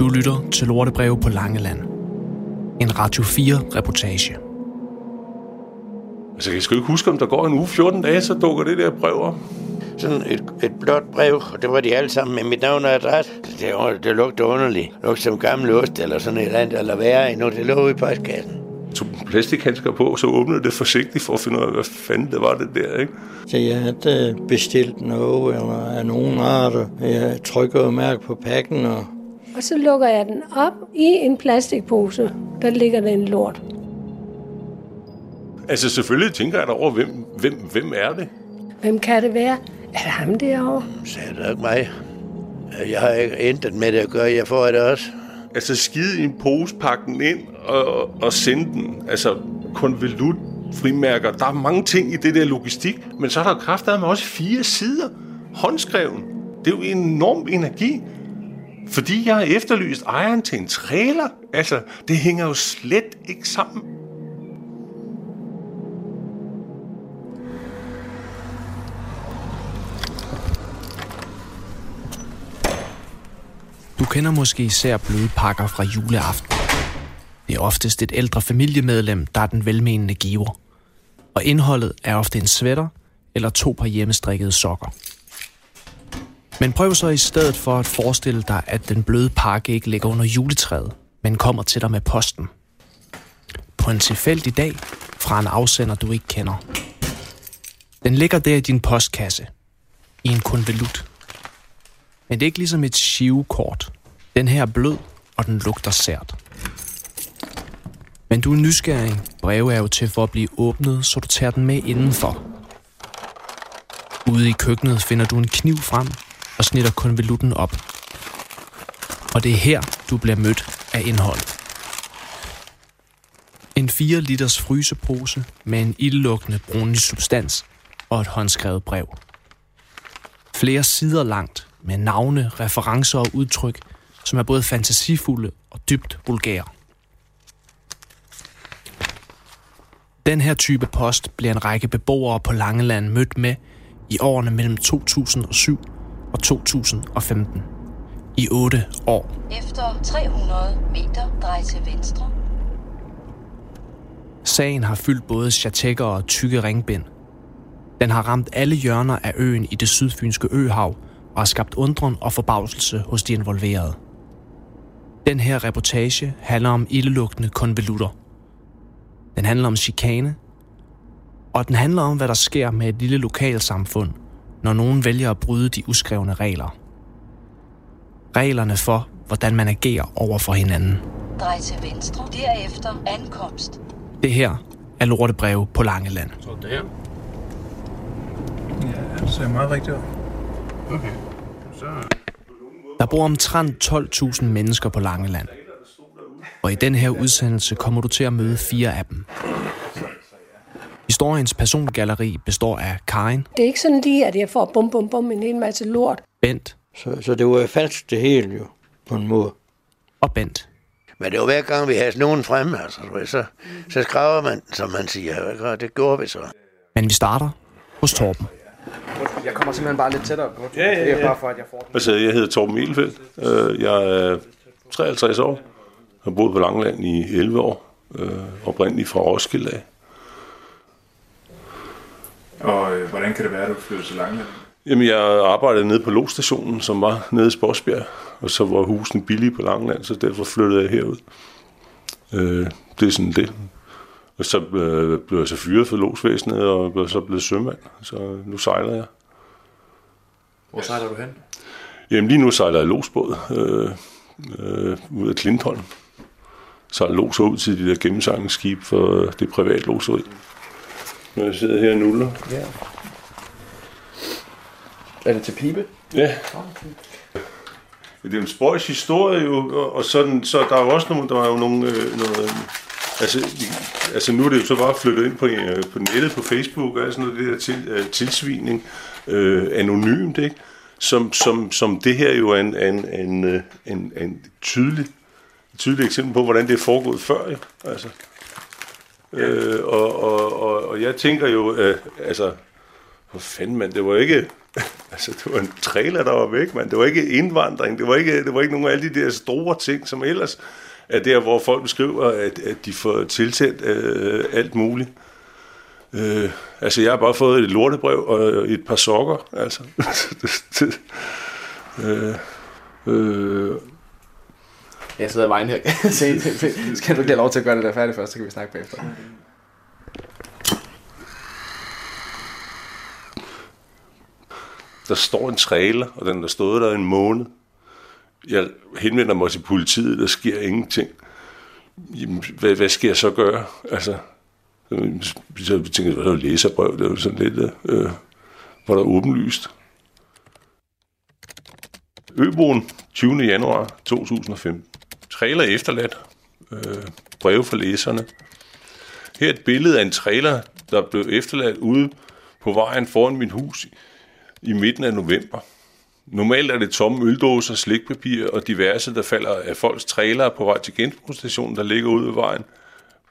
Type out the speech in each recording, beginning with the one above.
Du lytter til Lortebrev på Langeland. En Radio 4-reportage. Altså, jeg skal ikke huske, om der går en uge 14 dage, så dukker det der brev op. Sådan et, et blåt brev, og det var de alle sammen med mit navn og adresse. Det, det, det lugter underligt. Det lugter som gammel ost eller sådan et eller andet, eller værre endnu. Det lå ude i postkassen. tog plastikhandsker på, så åbnede det forsigtigt for at finde ud af, hvad fanden det var det der, ikke? Så jeg havde øh, bestilt noget eller af nogen art. Jeg trykker jo mærke på pakken, og Og så lukker jeg den op i en plastikpose. Der ligger der en lort. Altså, selvfølgelig tænker jeg da over, hvem, hvem, hvem er det? Hvem kan det være? Er det ham derovre? Så er det nok mig. Jeg har ikke intet med det at gøre. Jeg får det også. Altså, skide i en pose, pakke den ind og, og sende den. Altså, konvolut, frimærker. Der er mange ting i det der logistik, men så er der kraftet med også fire sider håndskreven. Det er jo en enorm energi. Fordi jeg har efterlyst ejeren til en trailer. Altså, det hænger jo slet ikke sammen. Du kender måske især bløde pakker fra juleaften. Det er oftest et ældre familiemedlem, der er den velmenende giver. Og indholdet er ofte en sweater eller to par hjemmestrikkede sokker. Men prøv så i stedet for at forestille dig, at den bløde pakke ikke ligger under juletræet, men kommer til dig med posten. På en tilfældig dag fra en afsender, du ikke kender. Den ligger der i din postkasse. I en konvolut. Men det er ikke ligesom et shivekort. Den her er blød, og den lugter sært. Men du er nysgerrig. Breve er jo til for at blive åbnet, så du tager den med indenfor. Ude i køkkenet finder du en kniv frem og snitter konvolutten op. Og det er her, du bliver mødt af indhold. En 4 liters frysepose med en ildelugtende brunlig substans og et håndskrevet brev. Flere sider langt med navne, referencer og udtryk, som er både fantasifulde og dybt vulgære. Den her type post bliver en række beboere på Langeland mødt med i årene mellem 2007 og 2015. I 8 år. Efter 300 meter drej til venstre. Sagen har fyldt både chatekker og tykke ringbind. Den har ramt alle hjørner af øen i det sydfynske øhav og har skabt undren og forbavselse hos de involverede. Den her reportage handler om ildelugtende konvolutter. Den handler om chikane, og den handler om, hvad der sker med et lille lokalsamfund, når nogen vælger at bryde de uskrevne regler. Reglerne for, hvordan man agerer over for hinanden. Drej til venstre. Derefter ankomst. Det her er Lortebrev på Langeland. Så der. Ja, det ser meget rigtigt ud. Okay. Så... Der bor omtrent 12.000 mennesker på Langeland. Og i den her udsendelse kommer du til at møde fire af dem. Historiens persongalleri består af Karin, Det er ikke sådan lige, at jeg får bum bum bum en hel masse lort. Bent så, så det var jo falsk det hele jo, på en måde. og Bent. Men det var hver gang, vi havde nogen fremme, altså, så, så skraver man, som man siger. Og det gjorde vi så. Men vi starter hos Torben. Jeg kommer simpelthen bare lidt tættere på. Ja, ja, Det er ja. bare for, at jeg får den. Altså, jeg hedder Torben Mielfeldt. Øh, Jeg er 53 år. Jeg har boet på Langeland i 11 år. Øh, Oprindeligt fra Roskilde af. Og øh, hvordan kan det være, at du flytter til Langeland? Jamen, jeg arbejdede nede på Logstationen, som var nede i Sporsbjerg. Og så var husene billige på Langeland, så derfor flyttede jeg herud. Øh, det er sådan det. Og så øh, blev jeg så fyret for logsvæsenet, og blev så blevet sømand. Så nu sejler jeg. Hvor sejler du hen? Jamen lige nu sejler jeg logsbåd øh, øh, ud af Klintholm. Så jeg loser ud til de der gennemsejlingsskib for det private loseri. Når jeg sidder her og nuller. Ja. Er det til pibe? Ja. Det er en spøjs historie jo, og, sådan, så der er jo også nogle, der er jo nogle, øh, noget, altså, vi- altså nu er det jo så bare flyttet ind på, øh, på nettet, på Facebook, og sådan noget, det der til, øh, tilsvining, øh, anonymt, ikke? Som, som, som det her jo er en, en, en, øh, en, en tydelig, et tydeligt eksempel på, hvordan det er foregået før, ikke? Altså, øh, og, og, og, og jeg tænker jo, øh, altså, hvor fanden mand, det var ikke, Altså, det var en trailer, der var væk, men det var ikke indvandring. Det var ikke, det var ikke nogen af alle de der store ting, som ellers er der, hvor folk beskriver, at, at de får tilsendt øh, alt muligt. Øh, altså, jeg har bare fået et lortebrev og et par sokker, altså. øh, øh, jeg sidder i vejen her. Se, skal du ikke have lov til at gøre det der færdigt først, så kan vi snakke bagefter. der står en trailer, og den har stået der en måned. Jeg henvender mig til politiet, der sker ingenting. Jamen, hvad, hvad skal jeg så gøre? Altså, så tænkte jeg, det var læserbrev, det var sådan lidt, øh, var der åbenlyst. Øboen, 20. januar 2015. Trailer efterladt. Øh, breve for læserne. Her er et billede af en trailer, der blev efterladt ude på vejen foran mit hus i midten af november. Normalt er det tomme øldåser, slikpapir og diverse, der falder af folks trailere på vej til genbrugsstationen, der ligger ude ved vejen.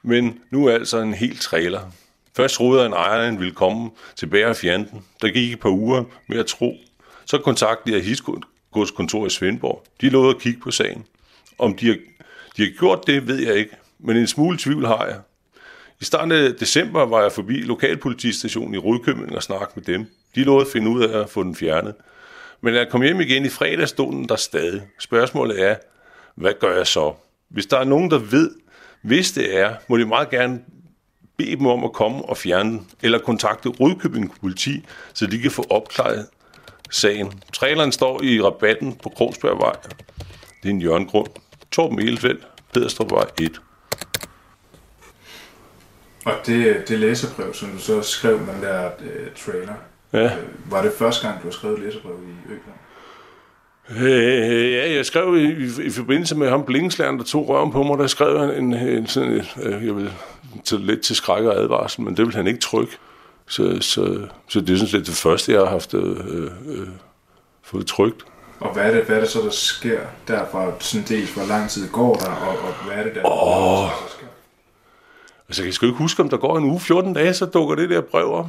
Men nu er altså en hel trailer. Først troede en ejeren ville komme tilbage og fjerne den. Der gik et par uger med at tro. Så kontaktede jeg Hisgods kontor i Svendborg. De lovede at kigge på sagen. Om de har, de har gjort det, ved jeg ikke. Men en smule tvivl har jeg. I starten af december var jeg forbi lokalpolitistationen i Rudkøbing og snakkede med dem. De lovede at finde ud af at få den fjernet. Men da jeg kom hjem igen i fredag, stod den der stadig. Spørgsmålet er, hvad gør jeg så? Hvis der er nogen, der ved, hvis det er, må de meget gerne bede dem om at komme og fjerne den, eller kontakte Rudkøbing politi, så de kan få opklaret sagen. Traileren står i rabatten på Krogsbergvej. Det er en hjørnegrund. Torben Elfeldt, Pederstrupvej 1. Og det, det læserbrev, som du så skrev med den der uh, trailer, Ja. øh, var det første gang, du har skrevet et læserbrev i Øland? Øh, ja, jeg skrev i, i, i forbindelse med ham blinkenslæreren, der tog røven på mig, der skrev jeg en, en sådan, øh, jeg vil tage lidt til skræk og advarsel, men det vil han ikke trykke. Så, så, så det er sådan set det første, jeg har haft øh, øh, fået trygt. Og hvad er, det, hvad er det så, der sker derfra? Sådan dels, hvor lang tid går der, og, og hvad er det der, Åh. der sker? Altså, jeg skal ikke huske, om der går en uge, 14 dage, så dukker det der brev op.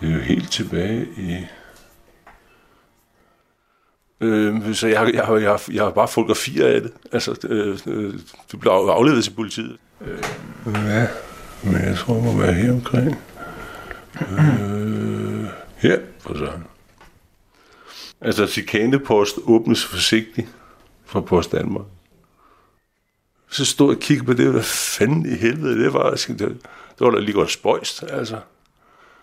Det er jo helt tilbage i... Øh, så jeg, har- jeg, har- jeg, jeg har bare fotografier af det. Altså, øh, øh, det blev afleveret til politiet. Øh, ja, men jeg tror, det må være her omkring. Øh, her, for sådan. Altså, chikanepost åbnes forsigtigt fra Post Danmark. Så stod jeg og kiggede på det, hvad fanden i helvede det var. Det, det var da lige godt spøjst, altså.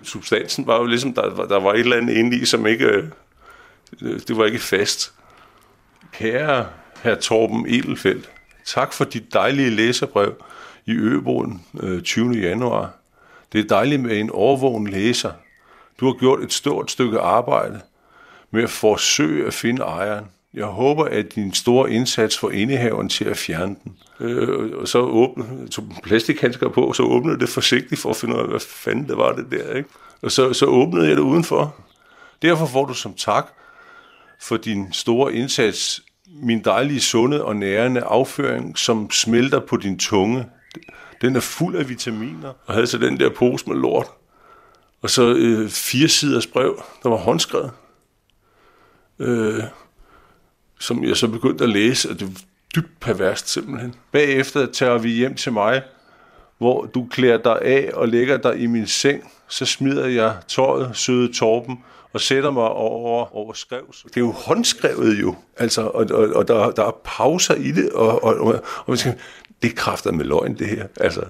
Substansen var jo ligesom, der, der var et eller andet inde i, som ikke, øh, det var ikke fast. Kære herr Torben Edelfeldt, tak for dit dejlige læserbrev i Øboen øh, 20. januar. Det er dejligt med en overvågen læser. Du har gjort et stort stykke arbejde med at forsøge at finde ejeren. Jeg håber, at din store indsats får indehaveren til at fjerne den. Øh, og så åbnede, tog plastikhandsker på, så åbnede det forsigtigt for at finde ud af, hvad fanden det var det der. Ikke? Og så, så åbnede jeg det udenfor. Derfor får du som tak for din store indsats min dejlige, sunde og nærende afføring, som smelter på din tunge. Den er fuld af vitaminer, og havde så den der pose med lort. Og så øh, fire siders brev, der var håndskrevet. Øh, som jeg så begyndte at læse, og det var dybt perverst simpelthen. Bagefter tager vi hjem til mig, hvor du klæder dig af og lægger dig i min seng. Så smider jeg tøjet, søde Torben, og sætter mig over, over skrevs. Det er jo håndskrevet jo, altså, og, og, og der, der er pauser i det, og, og, og, og man skal, det kræfter med løgn, det her. Altså,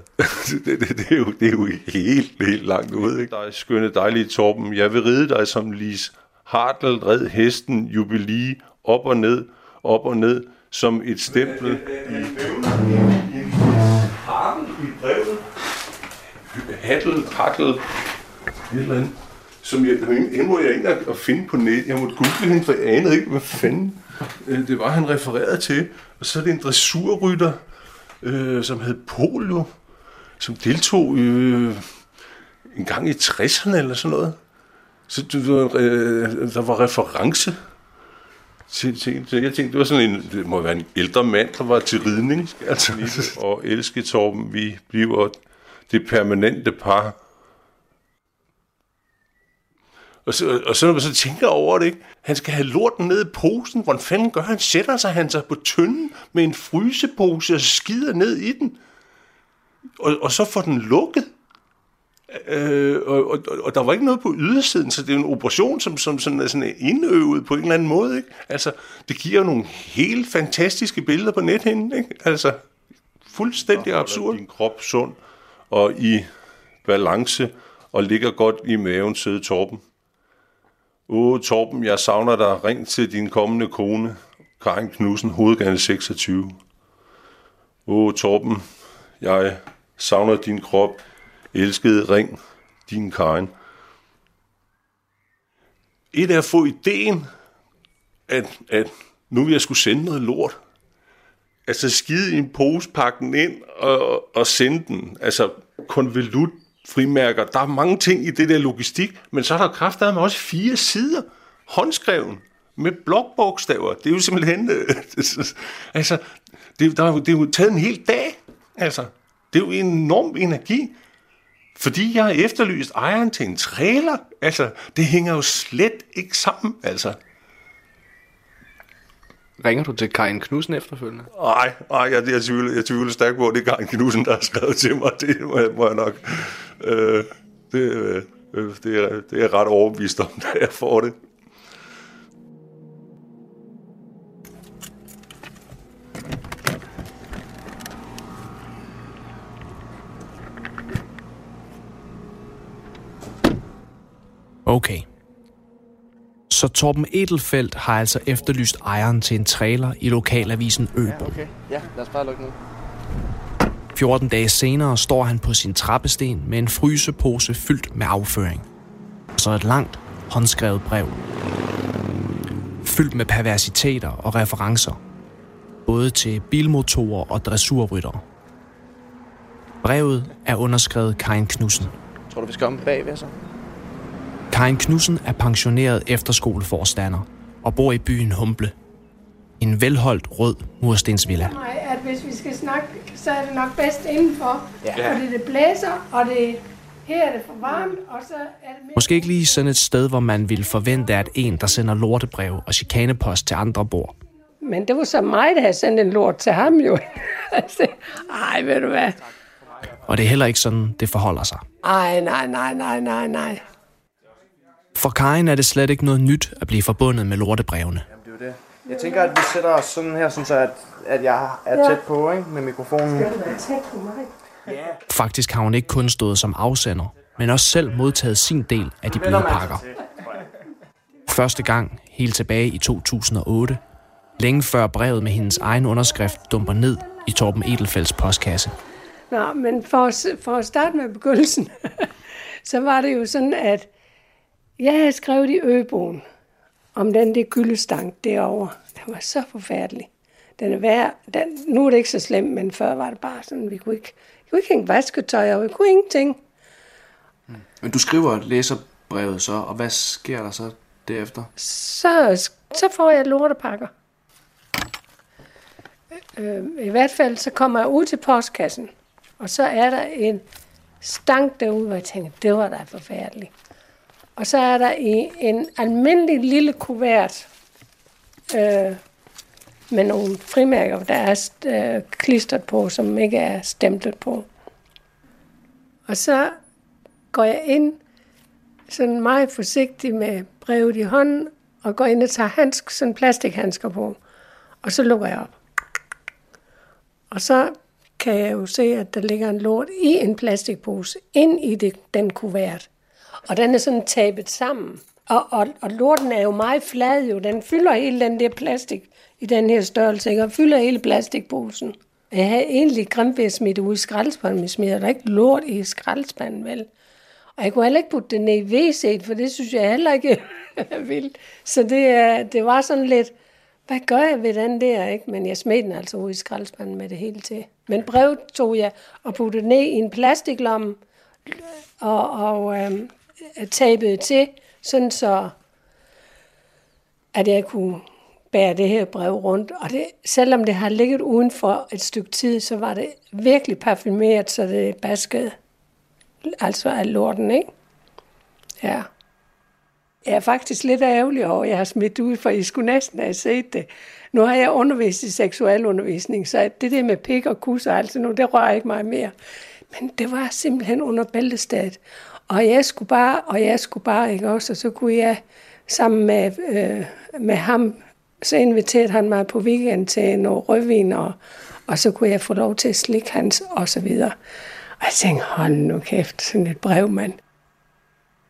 det, det, det, er jo, det er jo helt, helt langt ude. Ikke? Dig, skønne, dejlige Torben, jeg vil ride dig som Lis Hartl, red hesten, jubilee, op og ned, op og ned, som et stempel. Harten i brevet. Hattel, Hartl, et eller andet. Som jeg, hende må jeg ikke at finde på net. Jeg måtte google hende, for jeg anede ikke, hvad fanden øh, det var, han refererede til. Og så er det en dressurrytter, øh, som hed Polio, som deltog øh, en gang i 60'erne eller sådan noget. Så var, øh, der var reference til, til, til, jeg tænkte, det var sådan en, det må være en ældre mand, der var til ridning. Altså, og elske Torben, vi bliver det permanente par. Og så, og så når man så tænker over det, ikke? han skal have lorten ned i posen. Hvordan fanden gør han? Sætter sig han sig på tynden med en frysepose og skider ned i den. Og, og så får den lukket. Øh, og, og, og der var ikke noget på ydersiden, så det er en operation, som, som sådan er sådan indøvet på en eller anden måde. Ikke? Altså, det giver nogle helt fantastiske billeder på nethinden. Ikke? Altså, fuldstændig absurd. Din krop sund og i balance og ligger godt i maven, søde Torben. Åh, Torben, jeg savner dig. Ring til din kommende kone, Karin Knudsen, hovedgane 26. Åh, Torben, jeg savner din krop. Elskede ring, din Karin. Et er at få ideen, at, at nu vil jeg skulle sende noget lort. Altså skide i en pose, pakke den ind og, og sende den. Altså konvolut, frimærker. Der er mange ting i det der logistik, men så er der kraftedeme med også fire sider håndskreven med blokbogstaver. Det er jo simpelthen... Øh, altså, det, der, det er jo taget en hel dag. Altså, det er jo en enorm energi. Fordi jeg har efterlyst ejeren til en trailer. Altså, det hænger jo slet ikke sammen, altså. Ringer du til Karin Knudsen efterfølgende? Nej, nej jeg, jeg, tvivler, jeg tvivler stærkt på, at det er Karin Knudsen, der har skrevet til mig. Det må jeg, må jeg nok... Øh, det, øh, det, er, det er ret overbevist om, da jeg får det. Okay. Så Torben Edelfeldt har altså efterlyst ejeren til en trailer i lokalavisen Øbo. Ja, okay. Ja, lad os bare lukke nu. 14 dage senere står han på sin trappesten med en frysepose fyldt med afføring. Og så et langt, håndskrevet brev. Fyldt med perversiteter og referencer. Både til bilmotorer og dressurryttere. Brevet er underskrevet Karin Knudsen. Tror du, vi skal om bagved så? Karin Knudsen er pensioneret efterskoleforstander og bor i byen Humble. En velholdt rød murstensvilla. Nej, at hvis vi skal snakke, så er det nok bedst indenfor. Ja. Fordi det blæser, og det, her er det for varmt, og så er det. Måske ikke lige sådan et sted, hvor man ville forvente, at en, der sender lortebrev og chikanepost til andre bor. Men det var så mig, der havde sendt en lort til ham jo. Ej, ved du hvad? Og det er heller ikke sådan, det forholder sig. Ej, nej, nej, nej, nej, nej. For Karin er det slet ikke noget nyt at blive forbundet med lortebrevene. Jamen, det er jo det. Jeg tænker, at vi sætter os sådan her, sådan så at, at jeg er tæt på ikke? med mikrofonen. Skal du være tæt på mig? Faktisk har hun ikke kun stået som afsender, men også selv modtaget sin del af de bløde pakker. Første gang helt tilbage i 2008, længe før brevet med hendes egen underskrift dumper ned i Torben Edelfelds postkasse. Nå, men for, at- for at starte med begyndelsen, så var det jo sådan, at jeg havde skrevet i Øboen om den der gyldestang derovre. Den var så forfærdelig. Den er værd. Den, nu er det ikke så slemt, men før var det bare sådan, vi kunne ikke, vi kunne ikke hænge vasketøj, og vi kunne ingenting. Men du skriver læserbrevet så, og hvad sker der så derefter? Så, så får jeg lortepakker. Øh, I hvert fald, så kommer jeg ud til postkassen, og så er der en stank derude, hvor jeg tænker, det var da forfærdeligt. Og så er der i en almindelig lille kuvert øh, med nogle frimærker, der er øh, klistret på, som ikke er stemplet på. Og så går jeg ind sådan meget forsigtigt med brevet i hånden, og går ind og tager handsk, sådan plastikhandsker på. Og så lukker jeg op. Og så kan jeg jo se, at der ligger en lort i en plastikpose ind i det, den kuvert. Og den er sådan tabet sammen. Og, og, og lorten er jo meget flad jo. Den fylder hele den der plastik i den her størrelse, ikke? og fylder hele plastikposen. Jeg havde egentlig grimt ved at smide det ud i skraldespanden, men smider der ikke lort i skraldespanden, vel? Og jeg kunne heller ikke putte det ned i WC'et, for det synes jeg heller ikke er vildt. Så det, det var sådan lidt, hvad gør jeg ved den der, ikke? Men jeg smed den altså ud i skraldespanden med det hele til. Men brevet tog jeg og puttede ned i en plastiklomme, og, og øhm, tabede til, sådan så, at jeg kunne bære det her brev rundt. Og det, selvom det har ligget uden for et stykke tid, så var det virkelig parfumeret, så det baskede altså af lorten, ikke? Ja. jeg er faktisk lidt ærgerlig over, at jeg har smidt ud, for I skulle næsten have set det. Nu har jeg undervist i seksualundervisning, så det der med pik og kus og alt sådan noget, det rører ikke mig mere. Men det var simpelthen under bæltestedet. Og jeg skulle bare, og jeg skulle bare, ikke også, og så kunne jeg sammen med, øh, med ham, så inviterede han mig på weekend til noget rødvin, og, og så kunne jeg få lov til at slikke hans, og så videre. Og jeg tænkte, hold nu kæft, sådan et brev, mand.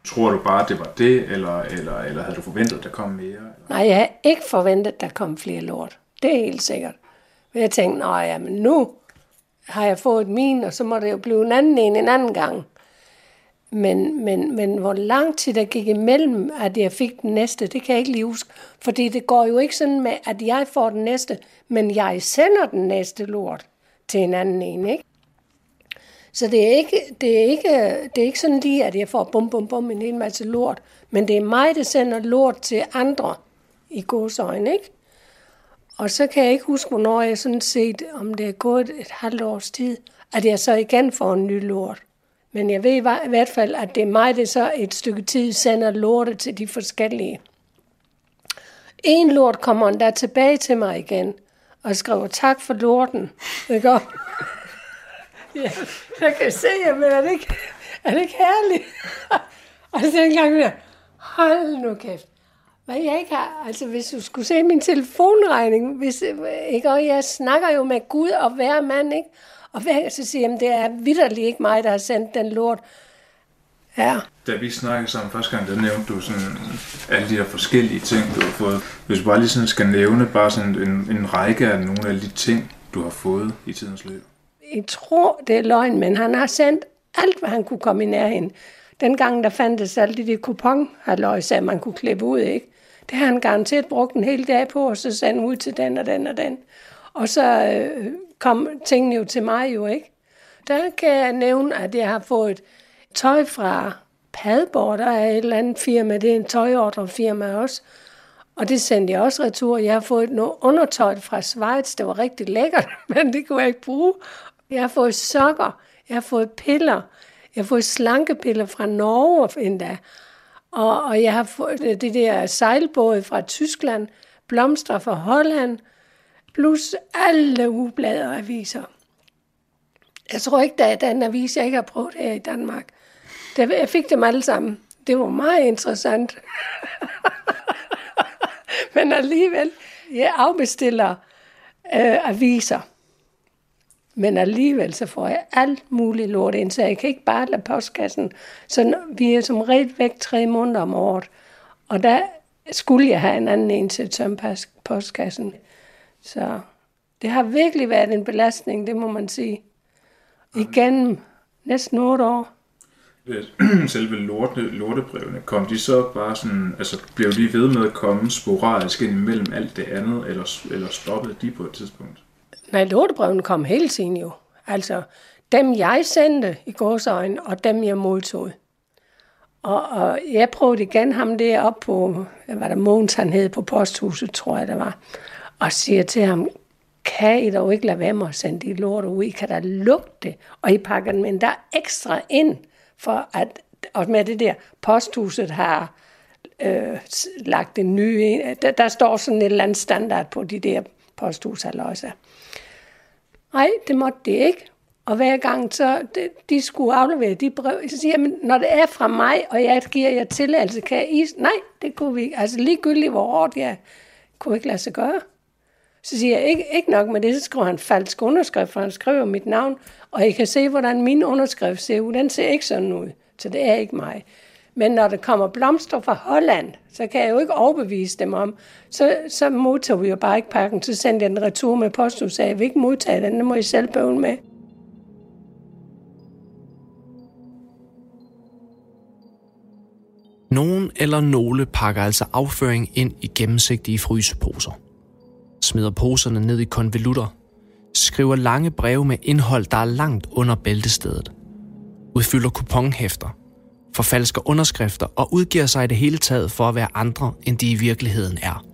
Tror du bare, det var det, eller, eller, eller havde du forventet, der kom mere? Eller? Nej, jeg havde ikke forventet, at der kom flere lort. Det er helt sikkert. Men jeg tænkte, nej, men nu har jeg fået min, og så må det jo blive en anden en en anden gang. Men, men, men hvor lang tid der gik imellem, at jeg fik den næste, det kan jeg ikke lige huske. Fordi det går jo ikke sådan med, at jeg får den næste, men jeg sender den næste lort til en anden en, ikke? Så det er ikke, det er ikke, det er ikke sådan lige, at jeg får bum, bum, bum en hel masse lort. Men det er mig, der sender lort til andre i godsøjne, ikke? Og så kan jeg ikke huske, hvornår jeg sådan set, om det er gået et halvt års tid, at jeg så igen får en ny lort. Men jeg ved i hvert fald, at det er mig, der så et stykke tid sender lorte til de forskellige. En lort kommer endda tilbage til mig igen, og skriver tak for lorten. Ikke? ja, jeg kan se, men er det ikke, er det ikke herligt? og så en gang mere, hold nu kæft. Hvad jeg ikke har, altså hvis du skulle se min telefonregning, hvis, ikke, og jeg snakker jo med Gud og hver mand, ikke? Og hver gang så siger jeg, det er vidderligt ikke mig, der har sendt den lort. Ja. Da vi snakkede sammen første gang, der nævnte du sådan alle de her forskellige ting, du har fået. Hvis du bare lige sådan skal nævne bare sådan en, en række af nogle af de ting, du har fået i tidens løb. Jeg tror, det er løgn, men han har sendt alt, hvad han kunne komme i nærheden. Dengang der fandtes alle de der kupon, at man kunne klippe ud, ikke? Det har han garanteret brugt en hel dag på, og så sende ud til den og den og den. Og så øh, kom tingene jo til mig jo, ikke? Der kan jeg nævne, at jeg har fået tøj fra Padborg, der er et eller andet firma, det er en tøjordrefirma også. Og det sendte jeg også retur. Jeg har fået noget undertøj fra Schweiz, det var rigtig lækkert, men det kunne jeg ikke bruge. Jeg har fået sokker, jeg har fået piller, jeg har fået slankepiller fra Norge endda. Og, og jeg har fået øh, det der sejlbåd fra Tyskland, blomster fra Holland, plus alle ugeblade og aviser. Jeg tror ikke, der er den avis, jeg ikke har prøvet her i Danmark. Jeg fik dem alle sammen. Det var meget interessant. Men alligevel, jeg afbestiller øh, aviser. Men alligevel så får jeg alt muligt lort ind, så jeg kan ikke bare lade postkassen. Så vi er som regel væk tre måneder om året. Og der skulle jeg have en anden en til at tømme postkassen. Så det har virkelig været en belastning, det må man sige. Igennem næsten otte år. Selve lorte, lortebrevene, kom de så bare sådan, altså blev de ved med at komme sporadisk ind imellem alt det andet, eller, eller stoppede de på et tidspunkt? Nej, lortebrevene kom hele tiden jo. Altså, dem jeg sendte i gårsøjen, og dem jeg modtog. Og, og jeg prøvede igen ham der op på, hvad var der, Måns han hed på posthuset, tror jeg det var, og siger til ham, kan I dog ikke lade være med at sende de lort ud? I kan da lugte det, og I pakker dem endda ekstra ind, for at, og med det der, posthuset har øh, lagt en ny ind. Øh, der, der står sådan et eller andet standard på de der posthushaløjser. Nej, det måtte det ikke. Og hver gang, så de, de skulle aflevere de brev, så siger jeg, når det er fra mig, og jeg giver jer tilladelse, kan I... Nej, det kunne vi ikke. Altså ligegyldigt, hvor hårdt jeg kunne ikke lade sig gøre. Så siger jeg, ikke, ikke nok med det, så skriver han falsk underskrift, for han skriver mit navn, og I kan se, hvordan min underskrift ser ud. Den ser ikke sådan ud, så det er ikke mig. Men når der kommer blomster fra Holland, så kan jeg jo ikke overbevise dem om, så, så modtager vi jo bare ikke pakken. Så sendte jeg den retur med posthus, så jeg vil ikke modtage den, den må I selv bøvle med. Nogen eller nogle pakker altså afføring ind i gennemsigtige fryseposer. Smider poserne ned i konvolutter. Skriver lange breve med indhold, der er langt under bæltestedet. Udfylder kuponhæfter forfalsker underskrifter og udgiver sig i det hele taget for at være andre, end de i virkeligheden er.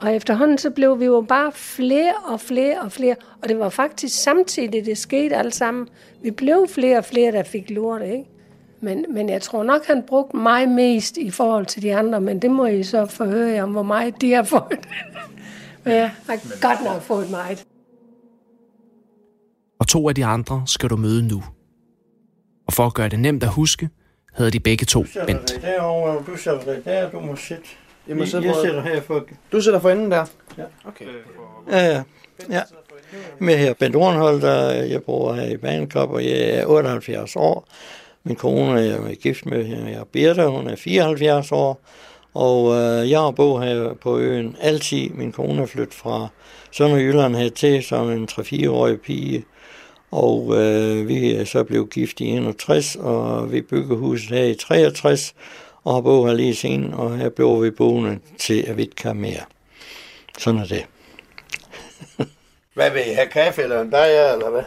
Og efterhånden så blev vi jo bare flere og flere og flere, og det var faktisk samtidig, det skete alt sammen. Vi blev flere og flere, der fik lort, ikke? Men, men jeg tror nok, han brugte mig mest i forhold til de andre, men det må I så forhøre om, hvor meget de har fået men jeg har godt nok fået meget. Og to af de andre skal du møde nu. Og for at gøre det nemt at huske, hedder de begge to Bent. dig derovre, og du sætter dig der, du må sidde. Jeg må Jeg, sidde jeg sætter her for... Du sidder for enden der? Ja. Okay. Ja, ja. ja. Med her Bent Ornhold, der jeg bor her i Bagenkop, og jeg er 78 år. Min kone er jeg er gift med, jeg er Birte, hun er 74 år. Og øh, jeg har boet her på øen altid. Min kone er flyttet fra Sønderjylland her til som en 3-4-årig pige. Og øh, vi er så blevet gift i 61, og vi byggede huset her i 63, og har boet her lige siden, og her blev vi boende til at vi ikke kan mere. Sådan er det. Hvad vil I have kaffe eller en bajer, eller hvad?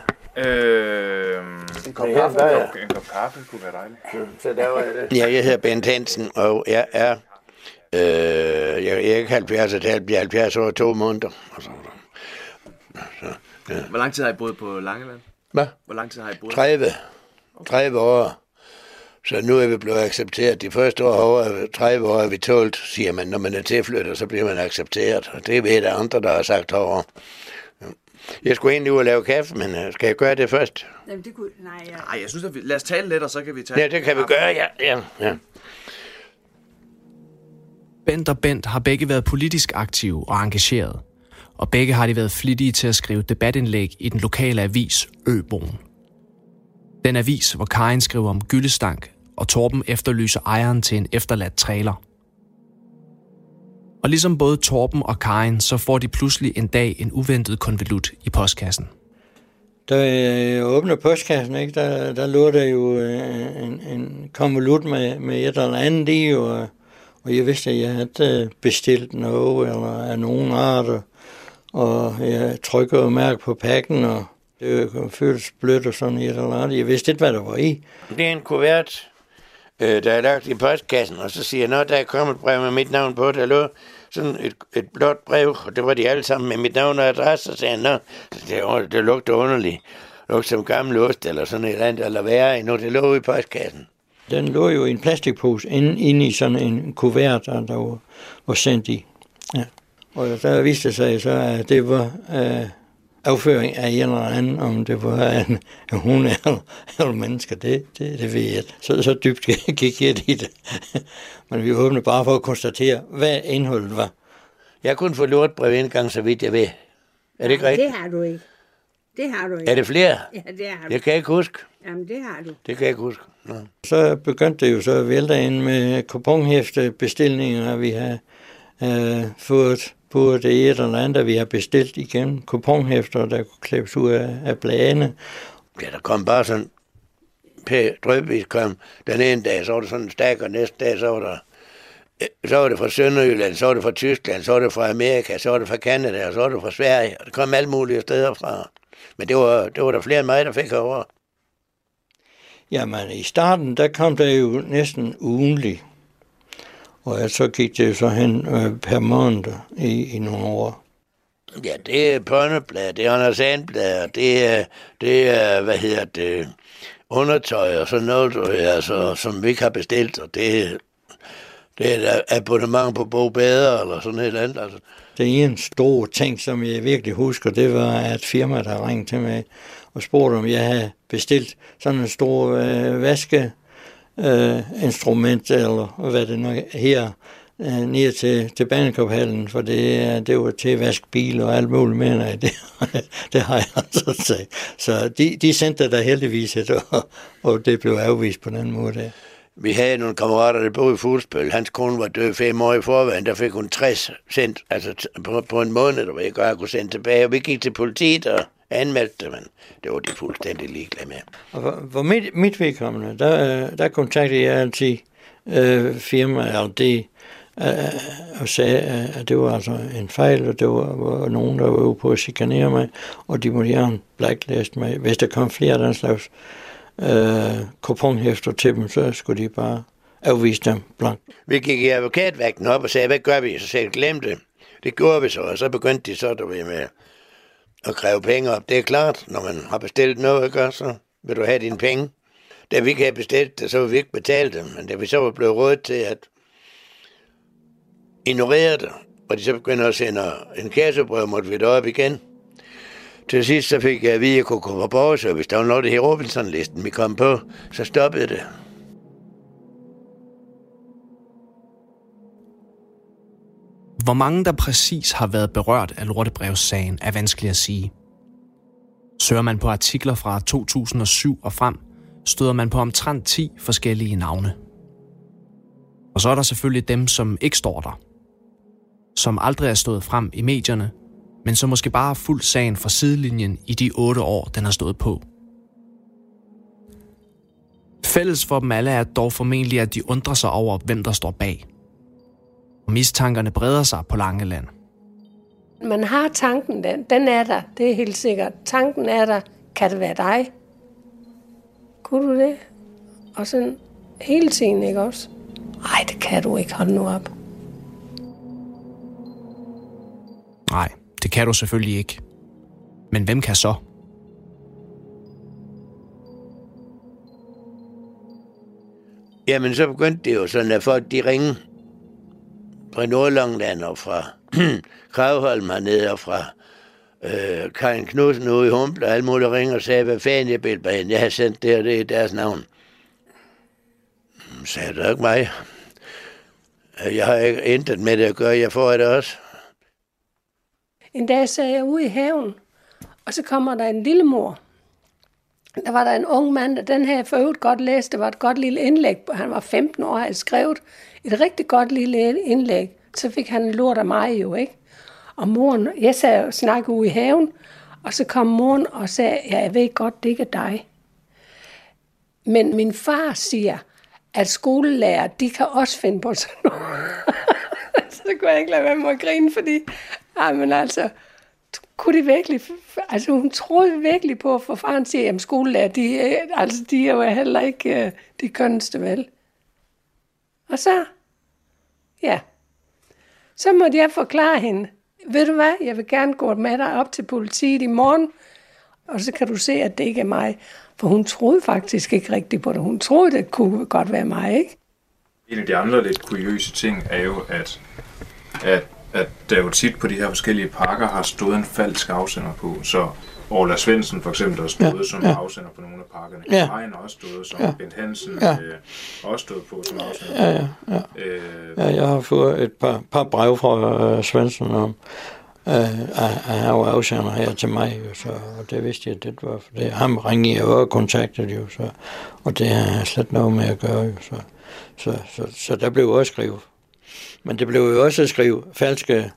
Øh, En kop Ja, kaffe? er- en kop kaffe kunne være dejligt. Så der var det. Ja, jeg hedder Bent Hansen, og jeg er... Øh, jeg, jeg er ikke 70, og jeg bliver 70 år og to måneder. Og så, Hvor lang tid har I boet på Langeland? hvad? Hvor lang tid har I boet? 30. 30 år. Så nu er vi blevet accepteret. De første år over 30 år er vi tålt, siger man. Når man er tilflyttet, så bliver man accepteret. Og det ved der andre, der har sagt herovre. Jeg skulle egentlig ud og lave kaffe, men øh, skal jeg gøre det først? Jamen, det kunne... Nej, ja. Nej, jeg synes, at vi... lad os tale lidt, og så kan vi tage... Ja, det kan vi gøre, ja. ja, ja. Bent og Bent har begge været politisk aktive og engageret, og begge har de været flittige til at skrive debatindlæg i den lokale avis Øboen. Den avis, hvor Karin skriver om gyldestank, og Torben efterlyser ejeren til en efterladt trailer. Og ligesom både Torben og Karin, så får de pludselig en dag en uventet konvolut i postkassen. Da jeg åbner postkassen, ikke, der, der lå der jo øh, en, en konvolut med, med et eller andet i, og, og jeg vidste, at jeg havde bestilt noget eller af nogen art, og jeg trykkede og mærke på pakken, og det føltes blødt og sådan et eller andet. Jeg vidste ikke, hvad der var i. Det er en kuvert, øh, der er lagt i postkassen, og så siger jeg, når der er kommet et brev med mit navn på, der lå sådan et, et blåt brev, og det var de alle sammen med mit navn og adresse, og sagde jeg, det, det lugter underligt. Det lugter som gammel ost, eller sådan et eller andet, eller værre endnu, det lå i postkassen. Den lå jo i en plastikpose inde, inde i sådan en kuvert, der, der var, var sendt i. Ja. Og der viste sig så, at det var øh, afføring af en eller anden, om det var en, en hund eller, eller mennesker, det, det, det ved jeg ikke. Så, så dybt gik jeg i det. Men vi åbnede bare for at konstatere, hvad indholdet var. Jeg har kun fået lortbrev en gang, så vidt jeg ved. Er det ikke rigtigt? det har du ikke. Det har du ikke. Er det flere? Ja, det har du. Det kan jeg ikke huske. Jamen, det har du. Det kan jeg ikke huske. Nå. Så begyndte det jo så at vælte ind med kuponhæfte bestillinger, vi har øh, fået både det et eller andet, vi har bestilt igennem kuponhæfter, der kunne klæbes ud af, af bladene. Ja, der kom bare sådan drøbvis kom den ene dag, så var det sådan en stak, og næste dag, så var der øh, så var det fra Sønderjylland, så var det fra Tyskland, så var det fra Amerika, så var det fra Kanada, og så var det fra Sverige, og det kom alle mulige steder fra. Men det var, det var der flere end mig, der fik herovre. Jamen i starten, der kom der jo næsten ugenlig. Og så gik det så hen øh, per måned i, i nogle år. Ja, det er Pønneblad, det er Anders Sandblad, det er, det er, hvad hedder det, undertøj og sådan noget, du altså, som vi ikke har bestilt, og det, det er et abonnement på Bo Bedre, eller sådan et eller andet, altså. Det ene store ting, som jeg virkelig husker, det var, at firma, der ringede til mig og spurgte, om jeg havde bestilt sådan en stor øh, vaske øh, instrument, eller hvad det nu her, øh, ned til, til Banekophallen, for det, det var til at vaske bil og alt muligt mere. Nej, det, det har jeg altså sagt. Så de, de sendte der heldigvis et, og, og det blev afvist på den måde. Vi havde nogle kammerater, der boede i Fuglsbøl. Hans kone var død fem år i forvejen. Der fik hun 60 cent altså t- på, på en måned, der jeg godt kunne sende tilbage. Og vi gik til politiet og anmeldte dem. men det var de fuldstændig ligeglade med. Og for, for mit, mit vedkommende, der, øh, der kontaktede jeg altid øh, firma, eller det, øh, øh, og sagde, øh, at det var altså en fejl, og det var, var nogen, der var ude på at chikanere mig, og de måtte gerne blacklist mig. Hvis der kom flere af den slags øh, Øh, kuponhæfter til dem, så skulle de bare afvise dem blankt. Vi gik i advokatvagten op og sagde, hvad gør vi? Så sagde jeg, glem det. Det gjorde vi så, og så begyndte de så der ved, med at kræve penge op. Det er klart, når man har bestilt noget, ikke, så vil du have dine penge. da vi ikke havde bestilt det, så ville vi ikke betale dem, Men da vi så var blevet råd til at ignorere det, og de så begyndte at sende en kassebrød, måtte vi op igen. Til sidst så fik jeg at vide, at jeg kunne komme på borgerservice. Der var noget, der hed Robinson-listen, vi kom på. Så stoppede det. Hvor mange der præcis har været berørt af lortebrevssagen er vanskeligt at sige. Søger man på artikler fra 2007 og frem, støder man på omtrent 10 forskellige navne. Og så er der selvfølgelig dem, som ikke står der. Som aldrig er stået frem i medierne, men som måske bare har fulgt sagen fra sidelinjen i de otte år, den har stået på. Fælles for dem alle er dog formentlig, at de undrer sig over, hvem der står bag. Og mistankerne breder sig på Langeland. Man har tanken, den, den er der, det er helt sikkert. Tanken er der, kan det være dig? Kunne du det? Og sådan hele tiden, ikke også? Nej, det kan du ikke, hold nu op. det kan du selvfølgelig ikke. Men hvem kan så? Jamen, så begyndte det jo sådan, at folk de ringe fra Nordlangland og fra Kravholm hernede og fra øh, Karin Knudsen ude i Humble og alle mulige ringer og sagde, hvad fanden jeg bildte mig hen. Jeg har sendt det og det i deres navn. Så sagde det ikke mig. Jeg har ikke intet med det at gøre. Jeg får det også. En dag sad jeg ude i haven, og så kommer der en lille mor. Der var der en ung mand, og den havde jeg for øvrigt godt læst. Det var et godt lille indlæg. Han var 15 år og havde skrevet et rigtig godt lille indlæg. Så fik han lort af mig jo, ikke? Og moren, jeg sad og snakkede ude i haven, og så kom moren og sagde, ja, jeg ved godt, det ikke er dig. Men min far siger, at skolelærer, de kan også finde på sådan noget. så kunne jeg ikke lade være med at grine, fordi, ah, men altså, kunne det virkelig, altså hun troede virkelig på, for faren siger, jamen skolelærer, de, øh, altså, de er jo heller ikke øh, de kønneste, vel? Og så, ja, så måtte jeg forklare hende, ved du hvad, jeg vil gerne gå med dig op til politiet i morgen, og så kan du se, at det ikke er mig. For hun troede faktisk ikke rigtigt på det. Hun troede, det kunne godt være mig, ikke? En af de andre lidt kuriøse ting er jo, at, at, at der jo tit på de her forskellige parker har stået en falsk afsender på. Så Orla Svendsen for eksempel har stået ja, som ja. afsender på nogle af parkerne. Ja. Karin har også stået som ja. Bent Hansen ja. øh, også stået på som afsender. Ja, ja, ja. Øh, ja jeg har fået et par, par brev fra uh, Svendsen om, at han var afsender her til mig, jo, så, og det vidste jeg, det var for det. Ham ringede jeg og kontaktede jo, så, og det har jeg slet noget med at gøre, jo, så, så, så, så der blev også skrevet. Men det blev jo også skrevet falske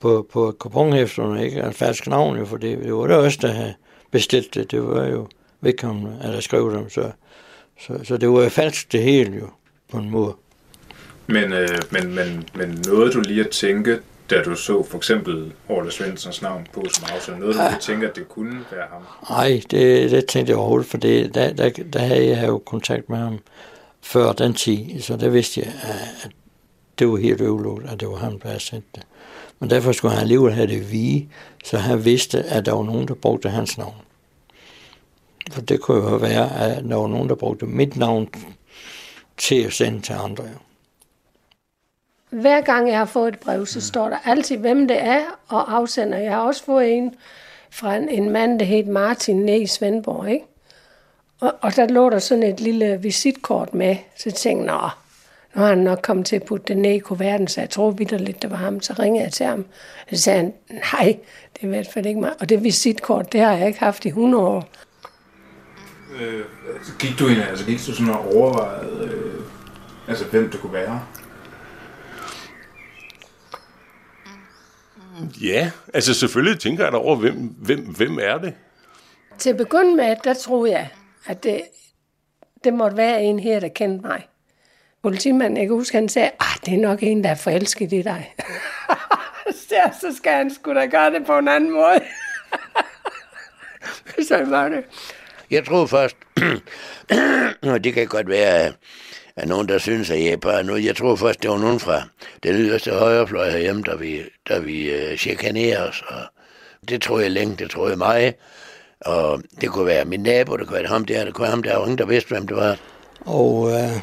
på, på kuponhæfterne, ikke? Altså falsk navn jo, for det, det var det også, der havde bestilt det. Det var jo vedkommende, at der skrev dem, så, så, så det var jo falsk det hele jo, på en måde. Men, øh, men, men, men noget du lige at tænke, da du så for eksempel Orla Svendsens navn på som afsender, noget du lige tænke, at det kunne være ham? Nej, det, det tænkte jeg overhovedet, for det, der, der, der havde jeg jo kontakt med ham før den tid, så der vidste jeg, at det var helt øvelagt, at det var ham, der havde sendt det. Men derfor skulle han alligevel have det vige, så han vidste, at der var nogen, der brugte hans navn. For det kunne jo være, at der var nogen, der brugte mit navn til at sende til andre. Hver gang jeg har fået et brev, så står der altid, hvem det er, og afsender. Jeg har også fået en fra en, en mand, der hed Martin nede i Svendborg, ikke? Og, og der lå der sådan et lille visitkort med, så jeg tænkte, nå, nu har han nok kommet til at putte det ned i kuverten, så jeg tror lidt, det var ham. Så ringede jeg til ham, og så sagde han, nej, det er i hvert fald ikke mig. Og det visitkort, det har jeg ikke haft i 100 år. Øh, altså, gik du ind, altså gik du sådan og overvejede, øh, altså hvem det kunne være? Ja, altså selvfølgelig tænker jeg da over, hvem, hvem, hvem er det? Til at begynde med, der troede jeg, at det, det måtte være en her, der kendte mig politimanden, jeg kan huske, han sagde, ah, det er nok en, der er forelsket i dig. så, så skal han sgu da gøre det på en anden måde. så var det. Jeg tror først, og det kan godt være, at nogen, der synes, at jeg er bare nu. Jeg tror først, det var nogen fra den yderste højrefløj herhjemme, der vi, der vi uh, chikanerer os. Og det tror jeg længe, det tror jeg mig. Og det kunne være min nabo, det kunne være ham der, det kunne være ham der, og ingen der vidste, hvem det var. Og øh,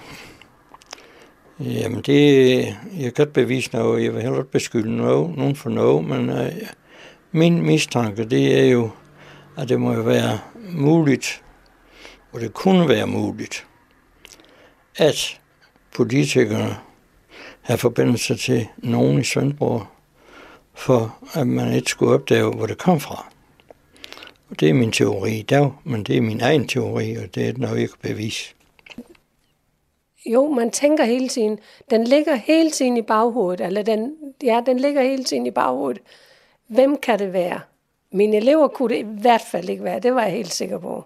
jamen det, jeg kan ikke bevise noget, jeg vil heller ikke beskylde noget, nogen for noget, men øh, min mistanke, det er jo, at det må jo være muligt, og det kunne være muligt, at politikerne har forbindelse til nogen i Svendborg, for at man ikke skulle opdage, hvor det kom fra. Og det er min teori i dag, men det er min egen teori, og det er den jeg ikke bevis. Jo, man tænker hele tiden. Den ligger hele tiden i baghovedet, eller den, ja, den ligger hele tiden i baghovedet. Hvem kan det være? Mine elever kunne det i hvert fald ikke være, det var jeg helt sikker på.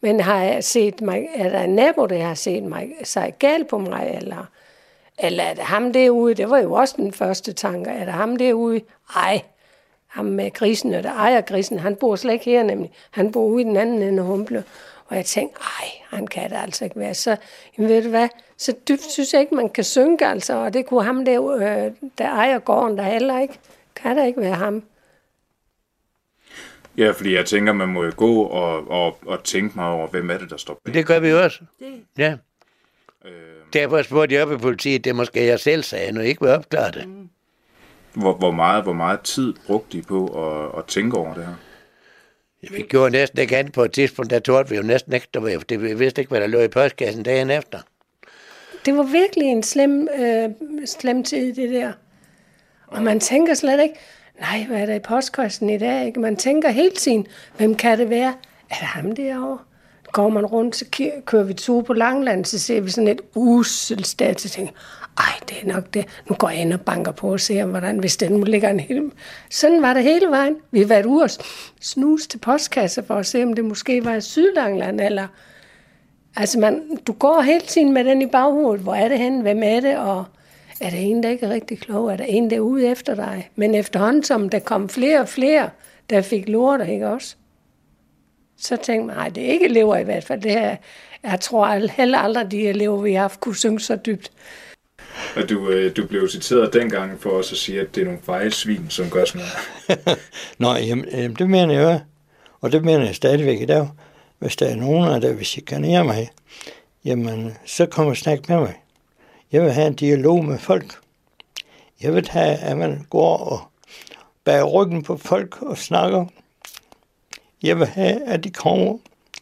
Men har jeg set mig, er der en nabo, der har set mig sig gal på mig, eller, eller er det ham derude? Det var jo også den første tanke. Er det ham derude? Ej, ham med grisen, der ejer grisen, han bor slet ikke her nemlig. Han bor ude i den anden ende af Humble. Og jeg tænkte, ej, han kan det altså ikke være. Så, jamen, ved du hvad, så dybt synes jeg ikke, man kan synge altså. Og det kunne ham der, øh, der ejer gården, der heller ikke. Kan der ikke være ham. Ja, fordi jeg tænker, man må jo gå og, og, og tænke mig over, hvem er det, der står bag. Det gør vi også. Det, Ja. Derfor spurgte jeg op i politiet, det måske jeg selv sagde, nu ikke vil opklare det. Hvor, hvor, meget, hvor meget tid brugte de på at, at tænke over det her? Vi gjorde næsten ikke andet på et tidspunkt, der tog vi jo næsten ikke, der var det, vi vidste ikke, hvad der lå i postkassen dagen efter. Det var virkelig en slem, øh, slem tid, det der. Og man tænker slet ikke, nej, hvad er der i postkassen i dag? Ikke? Man tænker hele tiden, hvem kan det være? Er det ham derovre? Går man rundt, så kører vi tur på Langland, så ser vi sådan et uselt sted, så tænker ej, det er nok det. Nu går jeg ind og banker på og ser, hvordan, hvis den nu ligger en hel... Sådan var det hele vejen. Vi har været ude og snuse til postkasse for at se, om det måske var i Sydlangland, eller... Altså, man, du går hele tiden med den i baghovedet. Hvor er det henne? Hvem er det? Og er der en, der ikke er rigtig klog? Er der en, der er ude efter dig? Men efterhånden, som der kom flere og flere, der fik lort, ikke også? Så tænkte man, nej, det er ikke elever i hvert fald. Det her, jeg tror heller aldrig, de elever, vi har haft, kunne synge så dybt. Og du, øh, du blev citeret dengang for også at sige, at det er nogle fejlsvin, som gør sådan noget. Nå, jamen, jamen, det mener jeg, og det mener jeg stadigvæk i dag. Hvis der er nogen af der vil chikanere mig, jamen, så kom og snak med mig. Jeg vil have en dialog med folk. Jeg vil have, at man går og bærer ryggen på folk og snakker. Jeg vil have, at de kommer,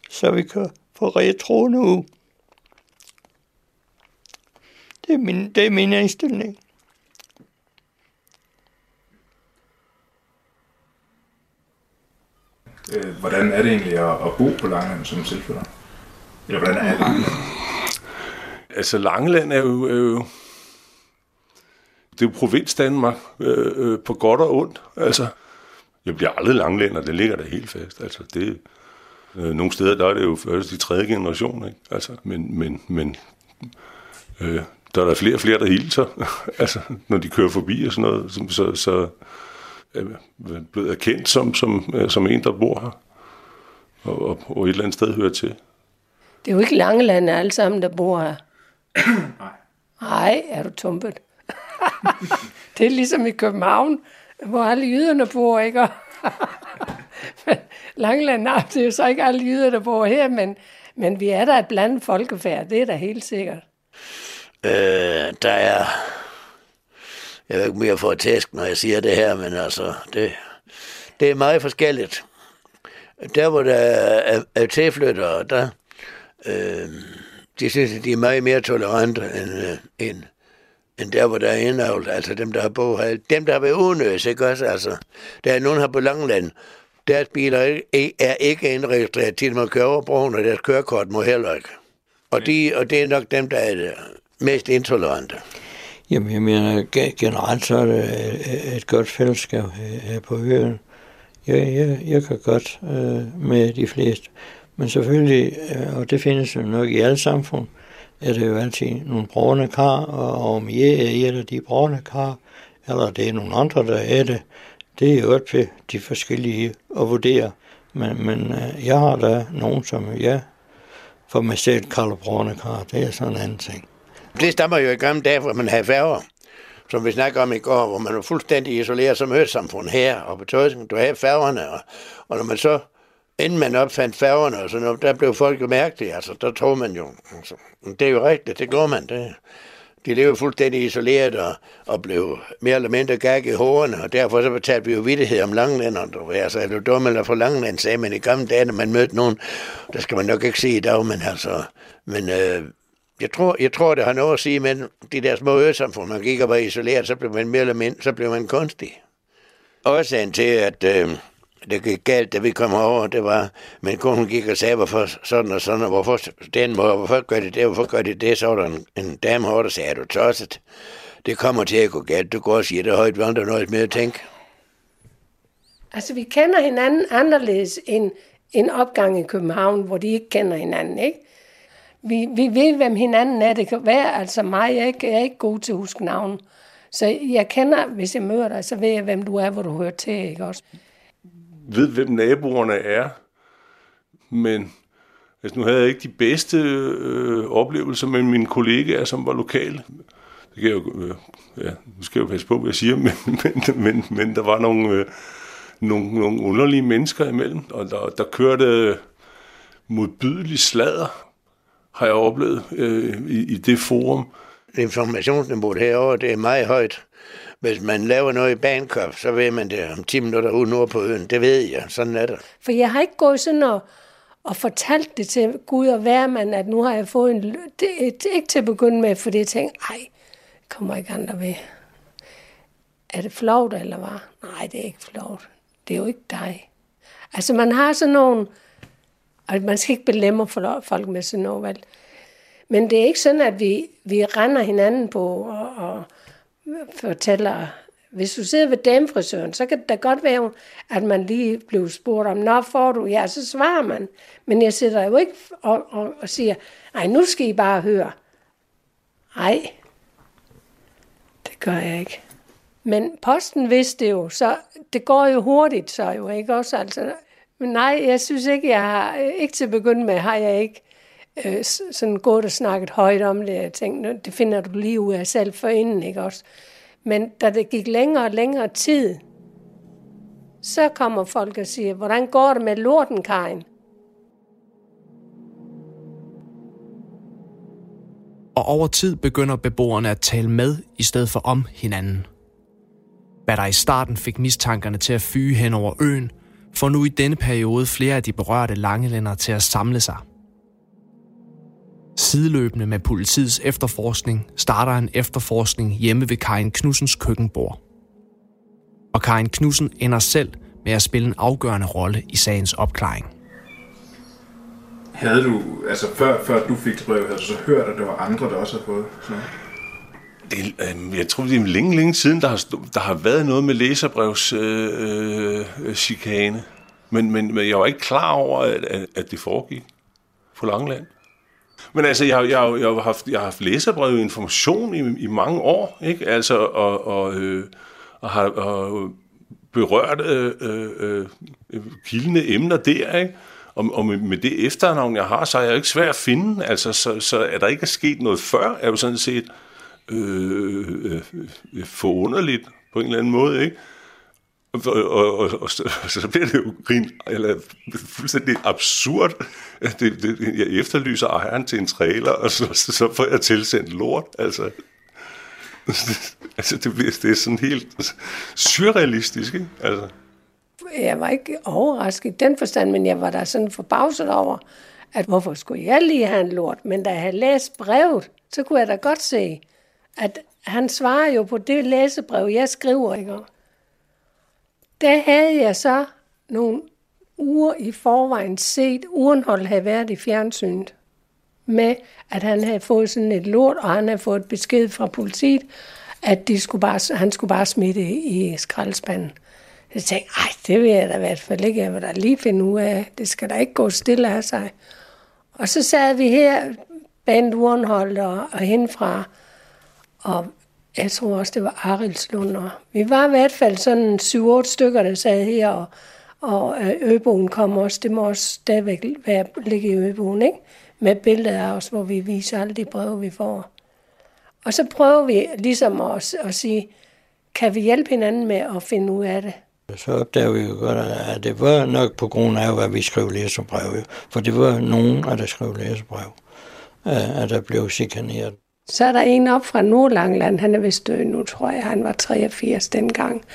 så vi kan få retro ud. Det er min, det er min indstilling. Øh, hvordan er det egentlig at, at bo på Langeland som tilfælde? Eller hvordan er det? Altså, Langeland er jo, er jo det er jo provins Danmark øh, øh, på godt og ondt. Altså, jeg bliver aldrig langlænder, det ligger der helt fast. Altså, det, øh, nogle steder, der er det jo først i tredje generation, ikke? Altså, men, men, men øh, der er der flere og flere, der hilser, altså, når de kører forbi og sådan noget, så, så, så er man blevet erkendt som, som, øh, som en, der bor her, og, og, og et eller andet sted hører til. Det er jo ikke Langeland alle sammen, der bor her. Nej. Nej, er du tumpet. det er ligesom i København, hvor alle jyderne bor, ikke? Men Langeland, nej, det er jo så ikke alle jyder, der bor her, men, men vi er der et blandet folkefærd, det er da helt sikkert. Øh, der er... Jeg ved ikke mere for at tæsk, når jeg siger det her, men altså, det, det er meget forskelligt. Der, hvor der er, er tilflyttere, der, øh, de synes, at de er meget mere tolerante end, øh, end, end der, hvor der er indavl. Altså dem, der har boet. Dem, der har været udenøs, ikke også? Altså, der er nogen her på Langland. Deres biler er ikke- er ikke indregistreret til, at man kører over broen, og deres kørekort må heller ikke. Og, de, og det er nok dem, der er mest intolerante. Jamen, jeg mener, generelt så er det øh, et, godt fællesskab her- øh, her på øen. Jeg, jeg, jeg kan godt øh, med de fleste. Men selvfølgelig, øh, og det findes jo nok i alle samfund, er det jo altid nogle brune kar, og om jeg er et af de brune kar, eller det er nogle andre, der er det, det er jo op til de forskellige at vurdere. Men, men øh, jeg har da nogen, som jeg for mig selv kalder brune kar. Det er sådan en anden ting. Det stammer jo i gamle dage, hvor man havde færger, som vi snakker om i går, hvor man var fuldstændig isoleret som øsamfund her og på Tøjsen, Du havde færgerne, og, og når man så inden man opfandt færgerne og sådan noget, der blev folk jo mærkelige, altså, der tog man jo, altså, det er jo rigtigt, det går man, det, de levede fuldstændig isoleret og, og blev mere eller mindre gag i hårene, og derfor så betalte vi jo vidtighed om langlænderne. du ved, altså, er du dum eller for Langeland, sagde man i gamle dage, når man mødte nogen, der skal man nok ikke sige i dag, men altså, men øh, jeg tror, jeg tror, det har noget at sige med de der små øsamfund, man gik og var isoleret, så blev man mere eller mindre, så blev man kunstig. Årsagen til, at øh, det gik galt, da vi kom over, det var, men kun gik og sagde, hvorfor sådan og sådan, og hvorfor den måde, hvorfor gør de det, hvorfor gør de det, så var der en, en dame hårdt, der sagde, er du tosset? Det kommer til at gå galt, du går og siger det højt, vi andre noget med at tænke. Altså, vi kender hinanden anderledes end en opgang i København, hvor de ikke kender hinanden, ikke? Vi, vi ved, hvem hinanden er. Det kan være, altså mig, jeg er ikke, jeg er ikke god til at huske navn. Så jeg kender, hvis jeg møder dig, så ved jeg, hvem du er, hvor du hører til, ikke også? ved, hvem naboerne er, men altså, nu havde jeg ikke de bedste øh, oplevelser med mine kollegaer, som var lokale. Det kan jeg jo, øh, ja, nu skal jeg jo passe på, hvad jeg siger, men, men, men, men der var nogle, øh, nogle, nogle underlige mennesker imellem, og der, der kørte modbydelig sladder, har jeg oplevet øh, i, i det forum. Informationsniveauet herovre, det er meget højt. Hvis man laver noget i Bangkok, så ved man det om 10 minutter ude nord på øen. Det ved jeg. Sådan er det. For jeg har ikke gået sådan og, og fortalt det til Gud og hvermand, at nu har jeg fået en... Det, det, ikke til at begynde med, fordi jeg tænkte, ej, kommer ikke andre ved. Er det flot eller hvad? Nej, det er ikke flot. Det er jo ikke dig. Altså, man har sådan nogle... Og man skal ikke belemmer folk med sådan noget, vel? Men det er ikke sådan, at vi, vi render hinanden på og, og fortæller, hvis du sidder ved damefrisøren, så kan det da godt være, at man lige bliver spurgt om, når får du? Ja, så svarer man. Men jeg sidder jo ikke og, og, og siger, nej, nu skal I bare høre. Nej, det gør jeg ikke. Men posten vidste det jo, så det går jo hurtigt, så jo ikke også. Altså, men nej, jeg synes ikke, jeg har, øh, ikke til at begynde med, har jeg ikke øh, sådan gået og snakket højt om det. Jeg tænkte, det finder du lige ud af selv for inden, ikke også? Men da det gik længere og længere tid, så kommer folk og siger, hvordan går det med lortenkajen? Og over tid begynder beboerne at tale med i stedet for om hinanden. Hvad der i starten fik mistankerne til at fyge hen over øen, får nu i denne periode flere af de berørte langelænder til at samle sig – Sideløbende med politiets efterforskning starter en efterforskning hjemme ved Karin Knudsens køkkenbord. Og Karin Knudsen ender selv med at spille en afgørende rolle i sagens opklaring. Havde du, altså før, før du fik det brev, havde du så hørt, at der var andre, der også havde fået sådan det, øh, jeg tror, det er længe, længe siden, der har, der har været noget med læserbrevschikane. Øh, øh, chikane. men, men, men jeg var ikke klar over, at, at, at det foregik på Langland. Men altså, jeg, jeg, jeg, har haft, jeg har haft læserbrev information i, i mange år, ikke? Altså, og, og, øh, og har og berørt øh, øh, øh, kildende emner der, ikke? Og, og med, med det efternavn, jeg har, så er jeg ikke svært at finde. Altså, så, så er der ikke er sket noget før, er jo sådan set Øh øh, øh, øh, forunderligt på en eller anden måde, ikke? Og, og, og, og, så, så bliver det jo grin, eller fuldstændig absurd. Det, det, jeg efterlyser ejeren til en trailer, og så, så, så får jeg tilsendt lort. Altså, altså det, bliver, det er sådan helt surrealistisk, ikke? Altså. Jeg var ikke overrasket i den forstand, men jeg var da sådan forbavset over, at hvorfor skulle jeg lige have en lort? Men da jeg havde læst brevet, så kunne jeg da godt se, at han svarer jo på det læsebrev, jeg skriver, ikke? Der havde jeg så nogle uger i forvejen set, Urenhold havde været i fjernsynet med, at han havde fået sådan et lort, og han havde fået besked fra politiet, at de skulle bare, han skulle bare smitte i skraldespanden. Jeg tænkte, ej, det vil jeg da i hvert fald ikke. Jeg vil da lige finde ud af. Det skal da ikke gå stille af sig. Og så sad vi her, Band Urenhold og, og henfra, og jeg tror også, det var Arilslund. Og vi var i hvert fald sådan 7-8 stykker, der sad her, og, og øh, øboen kom også. Det må også stadigvæk være, ligge i øboen, ikke? Med billeder af os, hvor vi viser alle de breve, vi får. Og så prøver vi ligesom at, at sige, kan vi hjælpe hinanden med at finde ud af det? Så opdagede vi jo godt, at det var nok på grund af, at vi skrev læserbrev. For det var nogen, der skrev læserbrev, øh, at der blev chikaneret. Så er der en op fra Nordlangland, han er vist død nu, tror jeg. Han var 83 dengang.